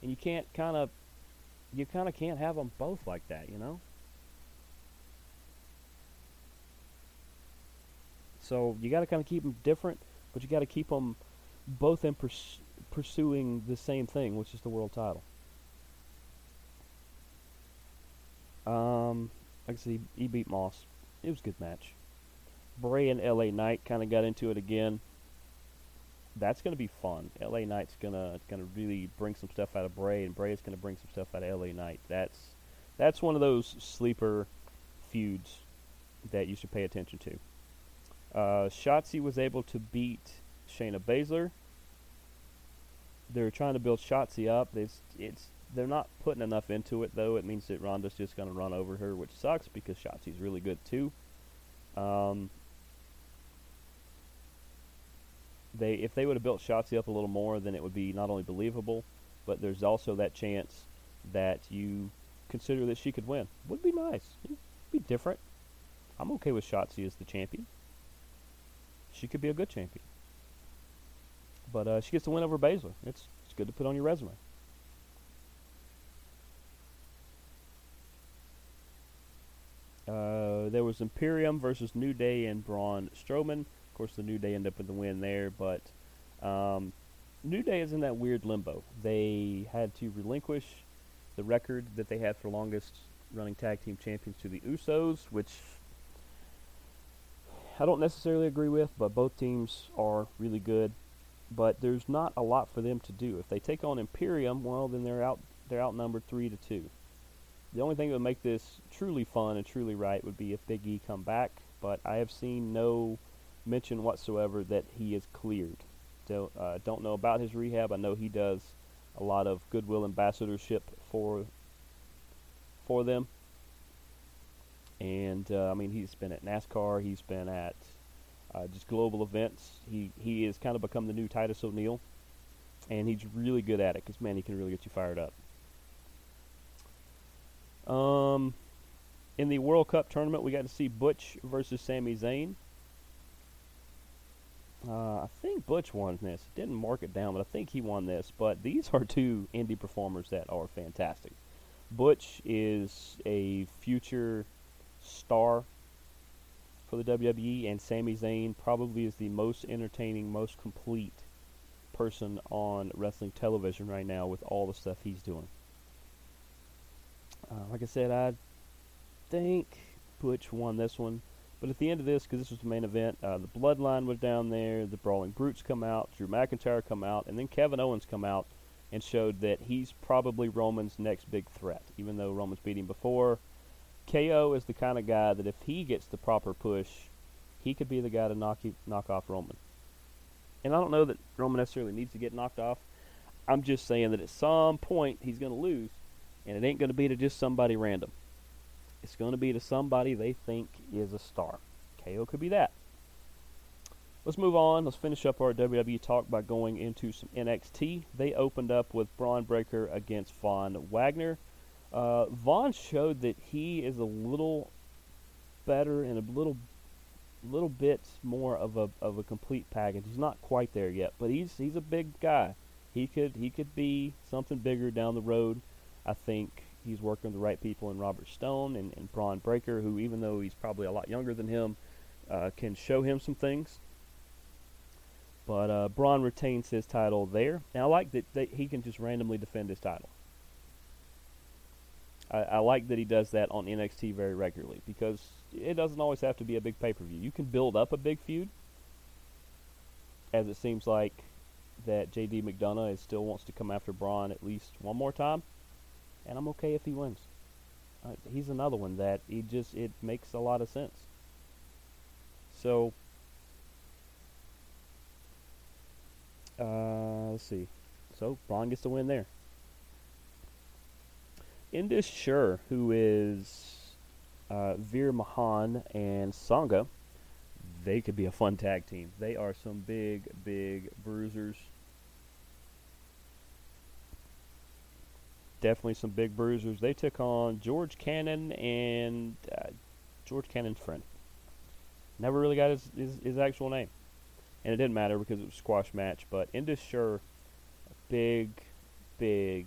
and you can't kind of you kind of can't have them both like that, you know. So you got to kind of keep them different, but you got to keep them both in pers- pursuing the same thing, which is the world title. Um, like I said, he, beat Moss it was a good match. Bray and LA Knight kind of got into it again. That's going to be fun. LA Knight's going to going to really bring some stuff out of Bray, and Bray is going to bring some stuff out of LA Knight. That's that's one of those sleeper feuds that you should pay attention to. Uh, Shotzi was able to beat Shayna Baszler. They're trying to build Shotzi up. It's it's they're not putting enough into it though. It means that Ronda's just going to run over her, which sucks because Shotzi's really good too. Um, they if they would have built Shotzi up a little more, then it would be not only believable, but there's also that chance that you consider that she could win. Would be nice. It'd be different. I'm okay with Shotzi as the champion she could be a good champion. But uh, she gets to win over Baszler. It's, it's good to put on your resume. Uh, there was Imperium versus New Day and Braun Strowman. Of course, the New Day end up with the win there, but um, New Day is in that weird limbo. They had to relinquish the record that they had for longest running tag team champions to the Usos, which I don't necessarily agree with, but both teams are really good. But there's not a lot for them to do. If they take on Imperium, well, then they're out. They're outnumbered three to two. The only thing that would make this truly fun and truly right would be if Big E come back. But I have seen no mention whatsoever that he is cleared. Don't, uh, don't know about his rehab. I know he does a lot of goodwill ambassadorship for for them. And uh, I mean, he's been at NASCAR. He's been at uh, just global events. He he has kind of become the new Titus O'Neil, and he's really good at it because man, he can really get you fired up. Um, in the World Cup tournament, we got to see Butch versus Sami Zayn. Uh, I think Butch won this. Didn't mark it down, but I think he won this. But these are two indie performers that are fantastic. Butch is a future star for the WWE, and Sami Zayn probably is the most entertaining, most complete person on wrestling television right now with all the stuff he's doing. Uh, like I said, I think Butch won this one. But at the end of this, because this was the main event, uh, the Bloodline was down there, the Brawling Brutes come out, Drew McIntyre come out, and then Kevin Owens come out and showed that he's probably Roman's next big threat. Even though Roman's beat him before, KO is the kind of guy that if he gets the proper push, he could be the guy to knock he, knock off Roman. And I don't know that Roman necessarily needs to get knocked off. I'm just saying that at some point he's going to lose, and it ain't going to be to just somebody random. It's going to be to somebody they think is a star. KO could be that. Let's move on. Let's finish up our WWE talk by going into some NXT. They opened up with Bron Breakker against Von Wagner. Uh, Von showed that he is a little better and a little little bit more of a of a complete package. He's not quite there yet, but he's he's a big guy. He could he could be something bigger down the road. I think he's working with the right people in Robert Stone and, and Bron Breakker, who even though he's probably a lot younger than him, uh, can show him some things. But uh, Bron retains his title there, and I like that, that he can just randomly defend his title. I, I like that he does that on NXT very regularly because it doesn't always have to be a big pay per view. You can build up a big feud, as it seems like that JD McDonagh is still wants to come after Bron at least one more time, and I'm okay if he wins. Uh, he's another one that he just it makes a lot of sense. So uh, let's see. So Bron gets the win there. Indus Sher, who is uh, Veer Mahaan and Sangha, they could be a fun tag team. They are some big, big bruisers. Definitely some big bruisers. They took on George Cannon and uh, George Cannon's friend. Never really got his, his, his actual name. And it didn't matter because it was a squash match. But Indus Sher, big, big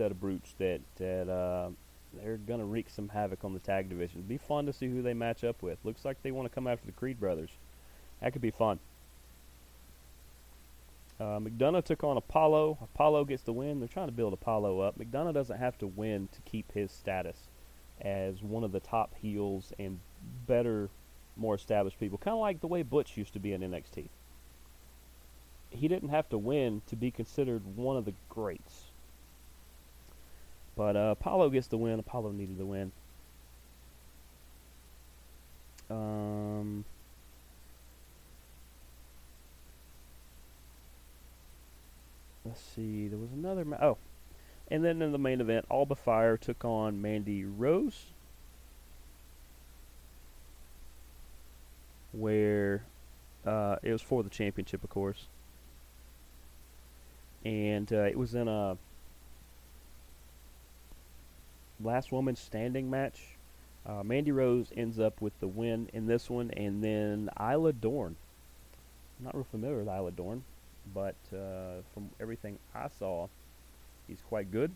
set of brutes that that uh, they're gonna wreak some havoc on the tag division. Be fun to see who they match up with. Looks like they want to come after the Creed brothers. That could be fun. Uh, McDonagh took on Apollo. Apollo gets the win. They're trying to build Apollo up. McDonagh doesn't have to win to keep his status as one of the top heels and better, more established people. Kind of like the way Butch used to be in NXT. He didn't have to win to be considered one of the greats. But uh, Apollo gets the win. Apollo needed the win. Um, let's see. There was another. Ma- oh, and then in the main event, Alba Fire took on Mandy Rose, where uh, it was for the championship, of course, and uh, it was in a last woman standing match. Uh, Mandy Rose ends up with the win in this one, and then Isla Dawn. I'm not real familiar with Isla Dawn, but uh, from everything I saw, he's quite good,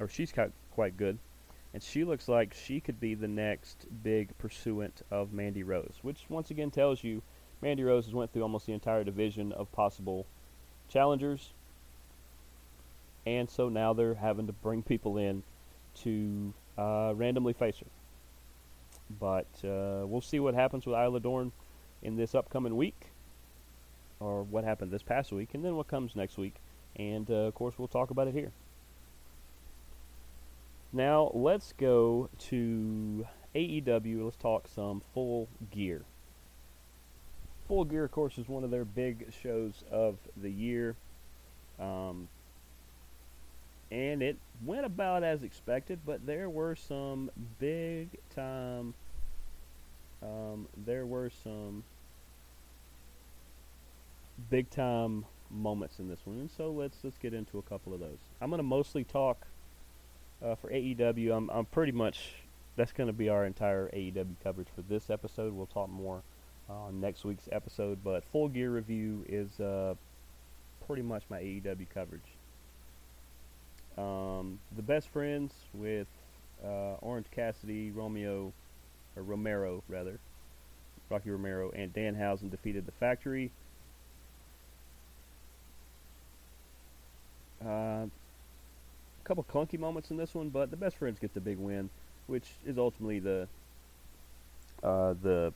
or she's quite good. and she looks like she could be the next big pursuant of Mandy Rose, which once again tells you Mandy Rose has went through almost the entire division of possible challengers, and so now they're having to bring people in to uh, randomly face her. But uh, we'll see what happens with Isla Dawn in this upcoming week, or what happened this past week, and then what comes next week. And uh, of course, we'll talk about it here. Now, let's go to AEW. Let's talk some full gear. Full Gear, of course, is one of their big shows of the year. Um, and it went about as expected, but there were some big time. Um, there were some big time moments in this one, and so let's let's get into a couple of those. I'm going to mostly talk uh, for AEW. I'm I'm pretty much that's going to be our entire AEW coverage for this episode. We'll talk more on next week's episode, but full gear review is uh, pretty much my AEW coverage. Um, the best friends with uh, Orange Cassidy, Romeo, or Romero rather, Rocky Romero, and Dan Danhausen defeated the Factory. Uh, a couple clunky moments in this one, but the best friends get the big win, which is ultimately the uh, the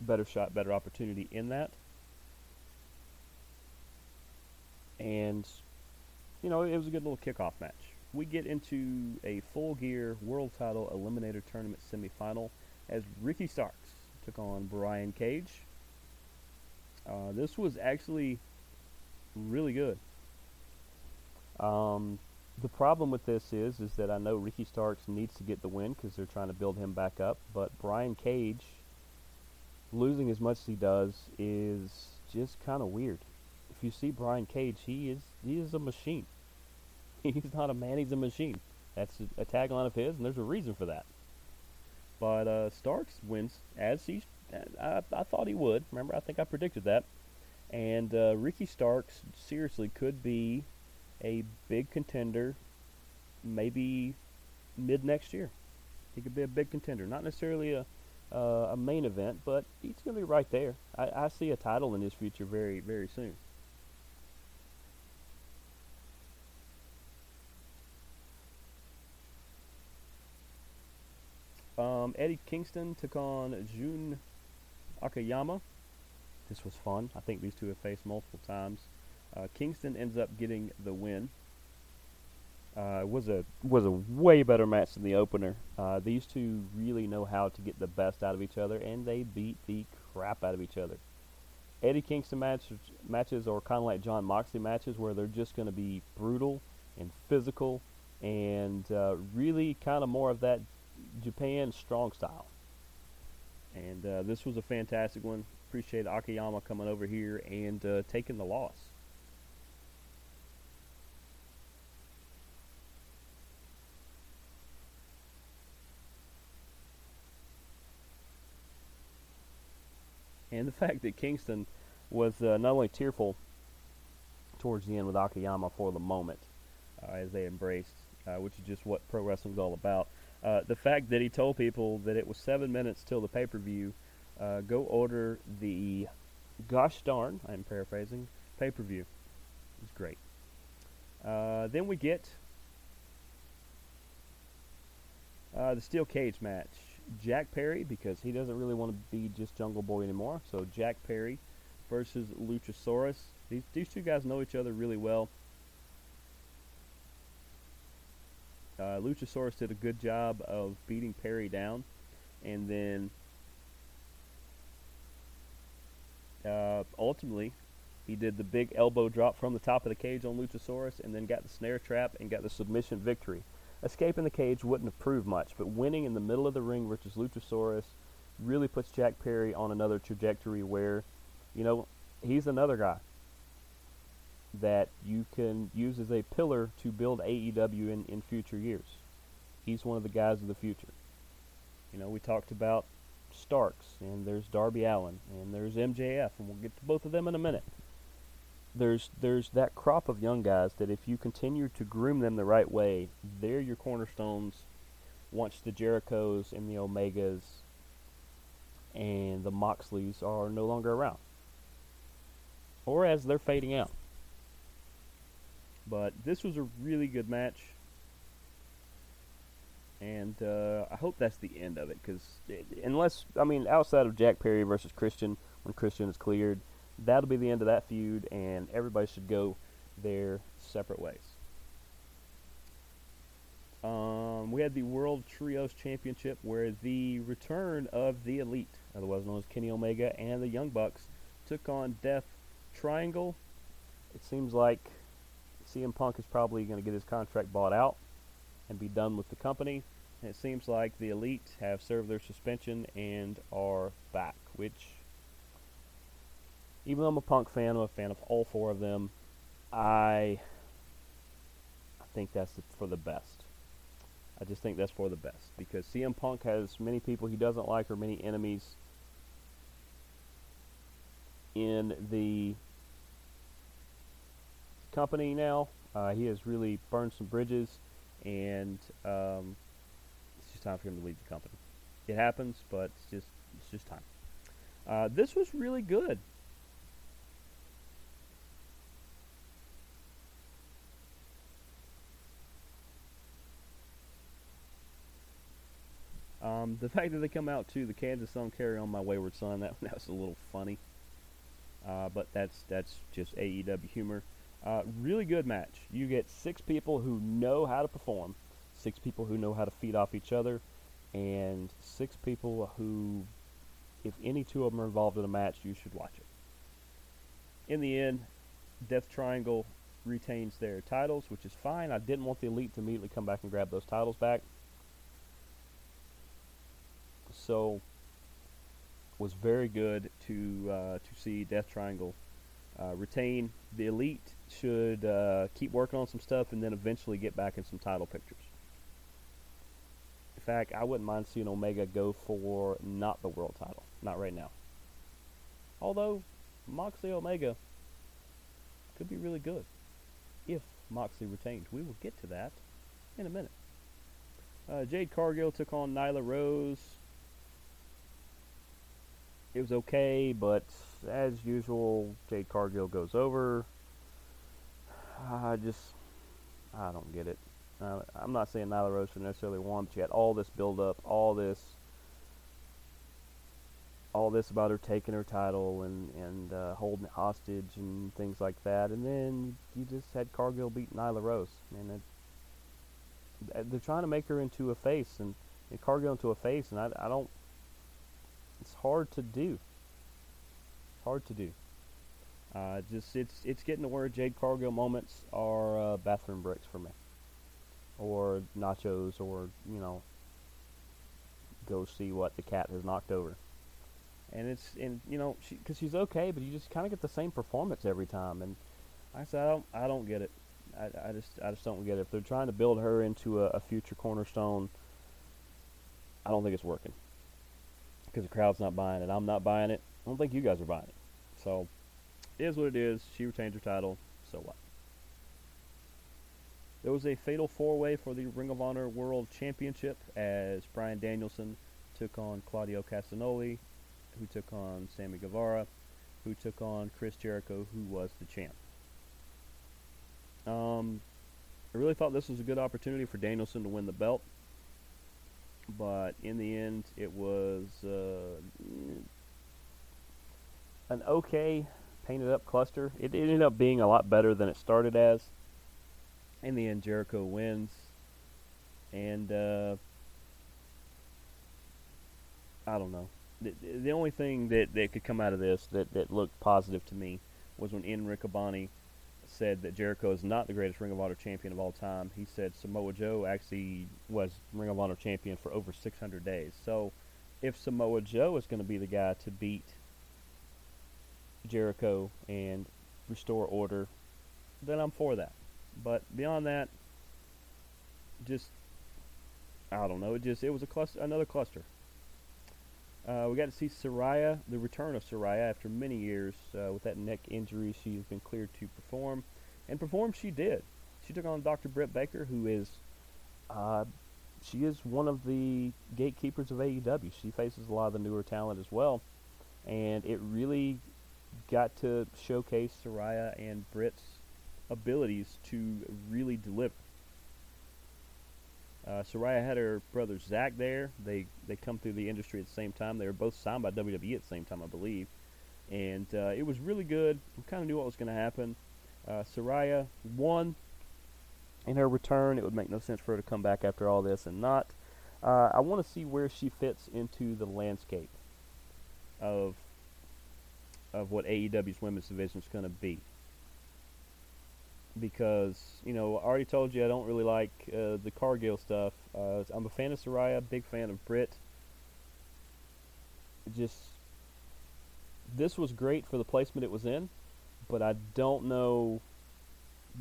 better shot, better opportunity in that. And you know, it was a good little kickoff match. We get into a full gear world title eliminator tournament semifinal as Ricky Starks took on Brian Cage. Uh, this was actually really good. Um, the problem with this is, is that I know Ricky Starks needs to get the win because they're trying to build him back up. But Brian Cage losing as much as he does is just kind of weird. If you see Brian Cage, he is he is a machine. He's not a man; he's a machine. That's a, tagline of his, and there's a reason for that. But uh, Starks wins as he, I, I thought he would. Remember, I think I predicted that. And uh, Ricky Starks seriously could be a big contender, maybe mid next year. He could be a big contender, not necessarily a uh, a main event, but he's going to be right there. I, I see a title in his future very, very soon. Um, Eddie Kingston took on Jun Akiyama. This was fun. I think these two have faced multiple times. Uh, Kingston ends up getting the win. Uh, was a was a way better match than the opener. Uh, these two really know how to get the best out of each other, and they beat the crap out of each other. Eddie Kingston match, matches are kind of like Jon Moxley matches, where they're just going to be brutal and physical, and uh, really kind of more of that Japan strong style. And uh, this was a fantastic one. Appreciate Akiyama coming over here and uh, taking the loss. and the [laughs] fact that Kingston was uh, not only tearful towards the end with Akiyama for the moment, uh, as they embraced, uh, which is just what pro wrestling's all about. Uh, the fact that he told people that it was seven minutes till the pay per view, uh, go order the gosh darn, I'm paraphrasing, pay per view. It's great. Uh, then we get the steel cage match. Jack Perry because he doesn't really want to be just Jungle Boy anymore. So Jack Perry versus Luchasaurus. These these two guys know each other really well. Uh, Luchasaurus did a good job of beating Perry down, and then uh, ultimately he did the big elbow drop from the top of the cage on Luchasaurus, and then got the snare trap and got the submission victory. Escaping the cage wouldn't have proved much, but winning in the middle of the ring versus Luchasaurus really puts Jack Perry on another trajectory where, you know, he's another guy that you can use as a pillar to build AEW in, in future years. He's one of the guys of the future. You know, we talked about Starks, and there's Darby Allin, and there's MJF, and we'll get to both of them in a minute there's there's that crop of young guys that if you continue to groom them the right way, they're your cornerstones once the Jerichos and the Omegas and the Moxleys are no longer around. Or as they're fading out. But this was a really good match. And uh, I hope that's the end of it. Because unless, I mean, outside of Jack Perry versus Christian, when Christian is cleared, that'll be the end of that feud. And everybody should go their separate ways. Um, we had the World Trios Championship where the return of the Elite, otherwise known as Kenny Omega, and the Young Bucks took on Death Triangle. It seems like CM Punk is probably going to get his contract bought out and be done with the company. And it seems like the Elite have served their suspension and are back, which, even though I'm a Punk fan, I'm a fan of all four of them. I, I think that's for the best. I just think that's for the best because CM Punk has many people he doesn't like or many enemies in the company now. Uh, he has really burned some bridges, and um, it's just time for him to leave the company. It happens, but it's just it's just time. Uh, this was really good. Um, the [laughs] fact that they come out to the Kansas song "Carry On My Wayward Son" that [laughs] that was a little funny, uh, but that's that's just AEW humor. Uh, really good match. You get six people who know how to perform, six people who know how to feed off each other, and six people who, if any two of them are involved in a match, you should watch it. In the end, Death Triangle retains their titles, which is fine. I didn't want the Elite to immediately come back and grab those titles back so was very good to uh, to see Death Triangle uh, retain. The Elite should uh, keep working on some stuff and then eventually get back in some title pictures. In fact, I wouldn't mind seeing Omega go for not the world title, not right now. Although Moxley Omega could be really good if Moxley retains. We will get to that in a minute. Uh, Jade Cargill took on Nyla Rose it was okay, but as usual, Jade Cargill goes over. I just, I don't get it. Uh, I'm not saying Nyla Rose necessarily won, but you had all this build up, all this, all this about her taking her title and and uh, holding it hostage and things like that, and then you just had Cargill beat Nyla Rose, and it, they're trying to make her into a face and, and Cargill into a face, and I, I don't it's hard to do. Hard to do. Uh, just it's it's getting to where Jade Cargill moments are uh, bathroom breaks for me, or nachos, or you know, go see what the cat has knocked over. And it's and you know because she, she's okay, but you just kind of get the same performance every time. And I said I don't I don't get it. I, I just I just don't get it. If they're trying to build her into a, a future cornerstone, I don't think it's working because the crowd's not buying it. I'm not buying it. I don't think you guys are buying it. So, it is what it is. She retains her title. So what? There was a fatal four-way for the Ring of Honor World Championship as Bryan Danielson took on Claudio Castagnoli, who took on Sammy Guevara, who took on Chris Jericho, who was the champ. Um, I really thought this was a good opportunity for Danielson to win the belt but in the end, it was uh, an okay painted up cluster. It, ended up being a lot better than it started as. In the end, Jericho wins, and uh, I don't know. The, the only thing that, that could come out of this that, that looked positive to me was when Ian Riccaboni said that Jericho is not the greatest Ring of Honor champion of all time. He said Samoa Joe actually was Ring of Honor champion for over 600 days. So if Samoa Joe is going to be the guy to beat Jericho and restore order, then I'm for that. But beyond that, just I don't know. It just it was a cluster, another cluster. Uh, we got to see Saraya, the return of Saraya after many years uh, with that neck injury. She has been cleared to perform, and perform she did. She took on Dr. Britt Baker, who is uh, she is one of the gatekeepers of AEW. She faces a lot of the newer talent as well, and it really got to showcase Saraya and Britt's abilities to really deliver. Uh, Saraya had her brother Zach there. They they come through the industry at the same time. They were both signed by WWE at the same time, I believe, and uh, it was really good. We kind of knew what was going to happen. Uh, Saraya won in her return. It would make no sense for her to come back after all this and not. Uh, I want to see where she fits into the landscape of of what AEW's women's division is going to be. Because you know, I already told you I don't really like uh, the Cargill stuff. Uh, I'm a fan of Saraya, big fan of Britt. Just this was great for the placement it was in, but I don't know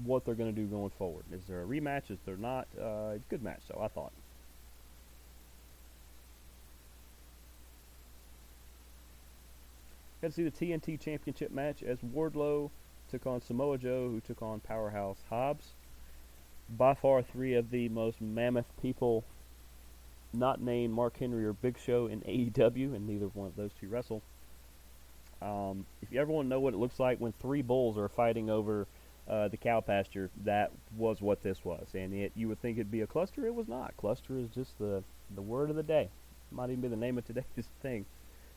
what they're going to do going forward. Is there a rematch? Is there not? Uh, good match, so I thought. Got to see the TNT Championship match as Wardlow took on Samoa Joe, who took on Powerhouse Hobbs. By far, three of the most mammoth people not named Mark Henry or Big Show in AEW, and neither one of those two wrestle. Um, if you ever want to know what it looks like when three bulls are fighting over uh, the cow pasture, that was what this was. And it, you would think it'd be a cluster. It was not. Cluster is just the, the word of the day. Might even be the name of today's [laughs] thing.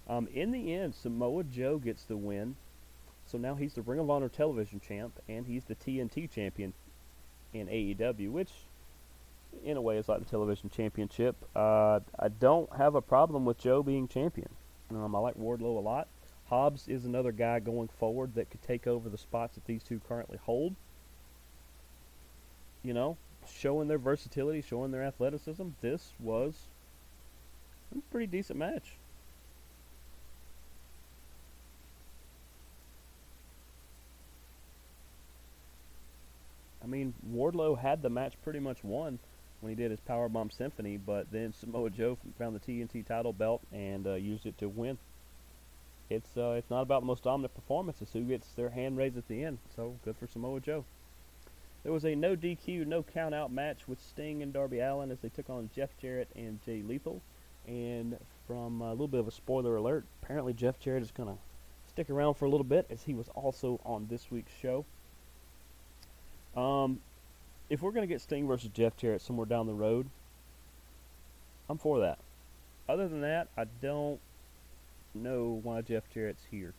Um, in the end, Samoa Joe gets the win. So now he's the Ring of Honor television champ, and he's the TNT champion in AEW, which in a way is like the television championship. Uh, I don't have a problem with Joe being champion. Um, I like Wardlow a lot. Hobbs is another guy going forward that could take over the spots that these two currently hold. You know, showing their versatility, showing their athleticism. This was a pretty decent match. I mean, Wardlow had the match pretty much won when he did his Powerbomb Symphony, but then Samoa Joe found the TNT title belt and uh, used it to win. It's uh, it's not about the most dominant performance; it's who gets their hand raised at the end. So good for Samoa Joe. There was a no DQ, no count out match with Sting and Darby Allin as they took on Jeff Jarrett and Jay Lethal. And from a little bit of a spoiler alert, apparently Jeff Jarrett is going to stick around for a little bit as he was also on this week's show. Um, if we're going to get Sting versus Jeff Jarrett somewhere down the road, I'm for that. Other than that, I don't know why Jeff Jarrett's here.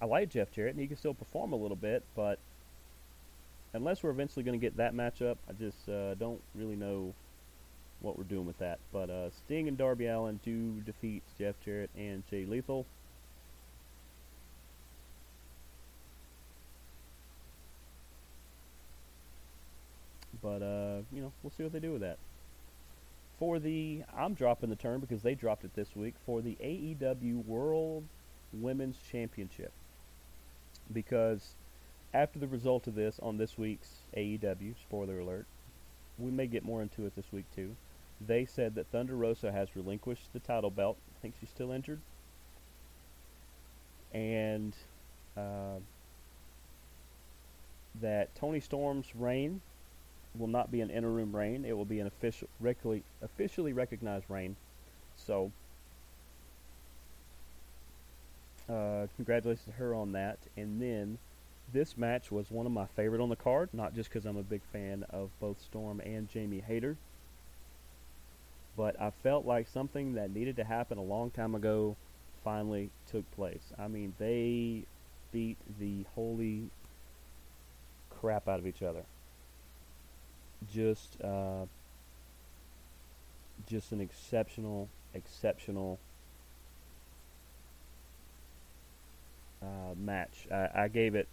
I like Jeff Jarrett, and he can still perform a little bit, but unless we're eventually going to get that matchup, I just uh, don't really know what we're doing with that. But uh, Sting and Darby Allin do defeat Jeff Jarrett and Jay Lethal. But, uh, you know, we'll see what they do with that. For the, I'm dropping the term because they dropped it this week, for the AEW World Women's Championship. Because after the result of this on this week's AEW, spoiler alert, we may get more into it this week too. They said that Thunder Rosa has relinquished the title belt. I think she's still injured. And uh, that Toni Storm's reign will not be an interim reign. It will be an official, officially recognized reign. So, uh, congratulations to her on that. And then, this match was one of my favorite on the card, not just because I'm a big fan of both Storm and Jamie Hayter, but I felt like something that needed to happen a long time ago finally took place. I mean, they beat the holy crap out of each other just uh, just an exceptional, exceptional uh, match. I, I gave it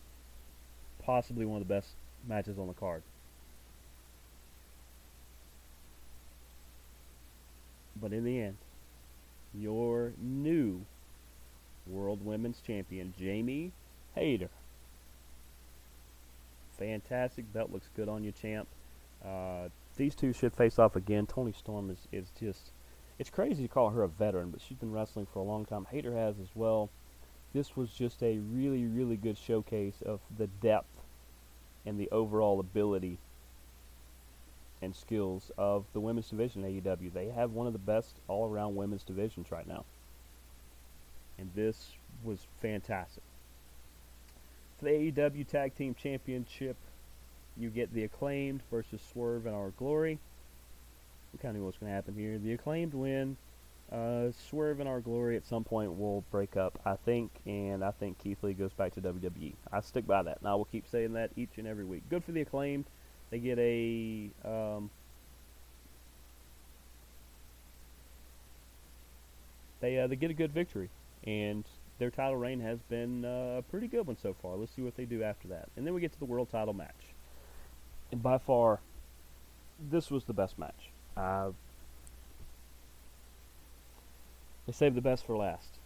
possibly one of the best matches on the card. But in the end, your new World Women's Champion, Jamie Hayter. Fantastic. Belt looks good on you, champ. Uh, these two should face off again. Toni Storm is, is just, it's crazy to call her a veteran, but she's been wrestling for a long time. Hayter has as well. This was just a really, really good showcase of the depth and the overall ability and skills of the women's division AEW. They have one of the best all-around women's divisions right now, and this was fantastic. For the AEW Tag Team Championship, you get the acclaimed versus Swerve in Our Glory. We kind of knew what's going to happen here. The acclaimed win. Uh, Swerve in Our Glory at some point will break up, I think, and I think Keith Lee goes back to WWE. I stick by that, and I will keep saying that each and every week. Good for the acclaimed. They get a um, they uh, they get a good victory, and their title reign has been uh, a pretty good one so far. Let's see what they do after that, and then we get to the world title match. By far, this was the best match. Uh, they saved the best for last.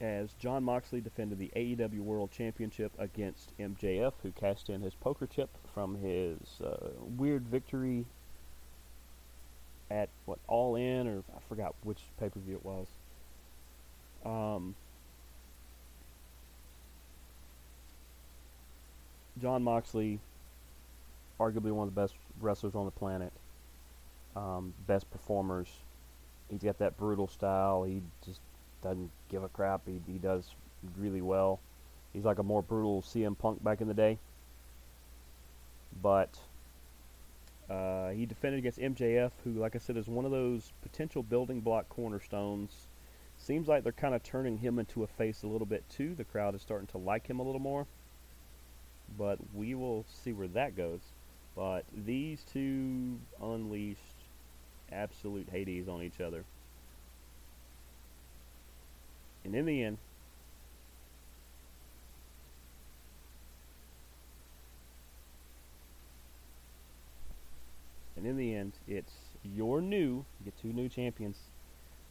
as Jon Moxley defended the AEW World Championship against MJF, who cashed in his poker chip from his uh, weird victory at what All In or I forgot which pay per view it was. Um, Jon Moxley, arguably one of the best wrestlers on the planet, um, best performers. He's got that brutal style. He just doesn't give a crap. He, he does really well. He's like a more brutal CM Punk back in the day. But uh, he defended against MJF, who, like I said, is one of those potential building block cornerstones. Seems like they're kind of turning him into a face a little bit too. The crowd is starting to like him a little more. But we will see where that goes. But these two unleashed absolute Hades on each other. And in the end, and in the end, it's your new, you get two new champions,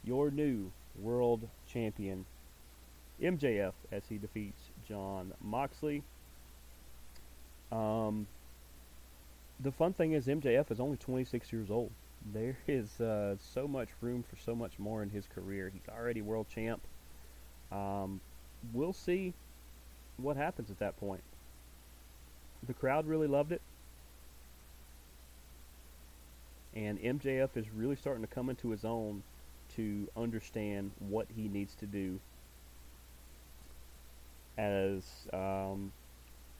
your new world champion, MJF, as he defeats Jon Moxley. Um, the fun thing is MJF is only 26 years old. There [laughs] is uh, so much room for so much more in his career. He's already world champ. Um, we'll see what happens at that point. The crowd really loved it. And MJF is really starting to come into his own to understand what he needs to do as um,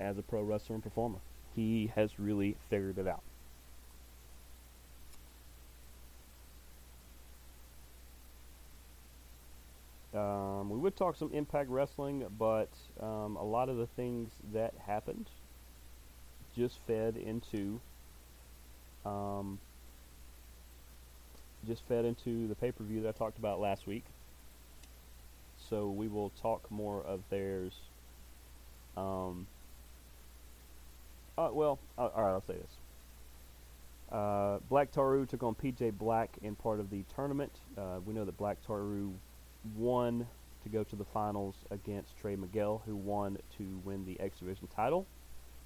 as a pro wrestler and performer. He has really figured it out. Um, we would talk some Impact Wrestling, but um, a lot of the things that happened just fed into um, just fed into the pay per view that I talked about last week. So we will talk more of theirs. Um, uh, well, uh, all right, I'll say this. Uh, Black Taurus took on PJ Black in part of the tournament. Uh, we know that Black Taurus won to go to the finals against Trey Miguel, who won to win the X Division title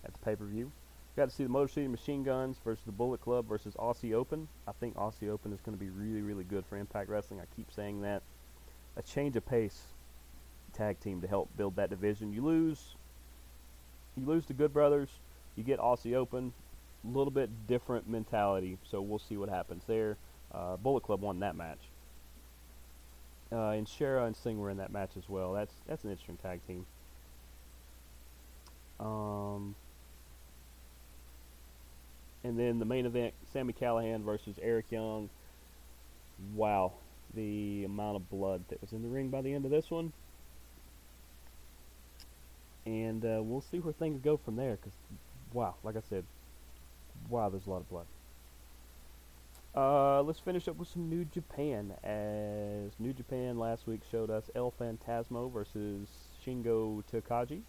at the pay per view. Got to see the Motor City Machine Guns versus the Bullet Club versus Aussie Open. I think Aussie Open is going to be really, really good for Impact Wrestling. I keep saying that. A change of pace tag team to help build that division. You lose, you lose the Good Brothers. You get Aussie Open. A little bit different mentality. So we'll see what happens there. Uh, Bullet Club won that match. Uh, and Shera and Singh were in that match as well. That's that's an interesting tag team. Um, and then the main event: Sami Callihan versus Eric Young. Wow, the amount of blood that was in the ring by the end of this one. And uh, we'll see where things go from there. Because, wow, like I said, wow, there's a lot of blood. Uh, let's finish up with some New Japan, as New Japan last week showed us El Phantasmo versus Shingo Takagi.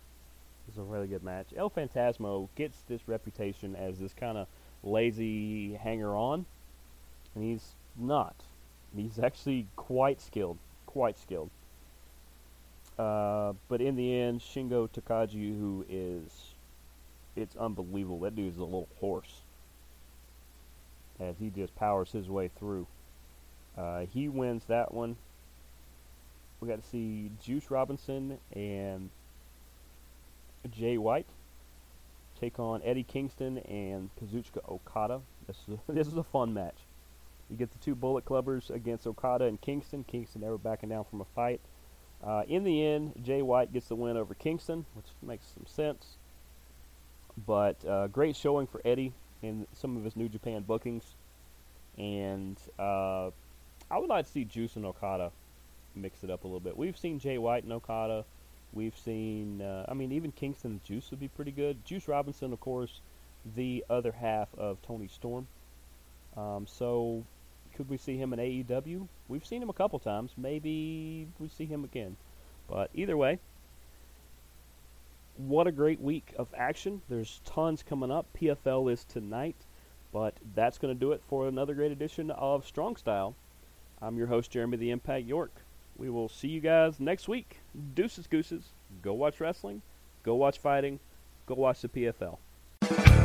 Is a really good match. El Phantasmo gets this reputation as this kind of lazy hanger-on, and he's not. He's actually quite skilled, quite skilled. Uh, but in the end, Shingo Takagi, who is, it's unbelievable. That dude's a little horse as he just powers his way through. Uh, he wins that one. We got to see Juice Robinson and Jay White take on Eddie Kingston and Kazuchika Okada. This is a, [laughs] this is a fun match. You get the two Bullet Clubbers against Okada and Kingston. Kingston never backing down from a fight. Uh, in the end, Jay White gets the win over Kingston, which makes some sense. But uh, great showing for Eddie in some of his New Japan bookings. And uh, I would like to see Juice and Okada mix it up a little bit. We've seen Jay White and Okada. We've seen, uh, I mean, even Kingston Juice would be pretty good. Juice Robinson, of course, the other half of Toni Storm. Um, so, could we see him in AEW? We've seen him a couple times. Maybe we see him again. But either way, what a great week of action. There's tons coming up. PFL is tonight. But that's going to do it for another great edition of Strong Style. I'm your host, Jeremy the Impact York. We will see you guys next week. Deuces, gooses. Go watch wrestling. Go watch fighting. Go watch the PFL.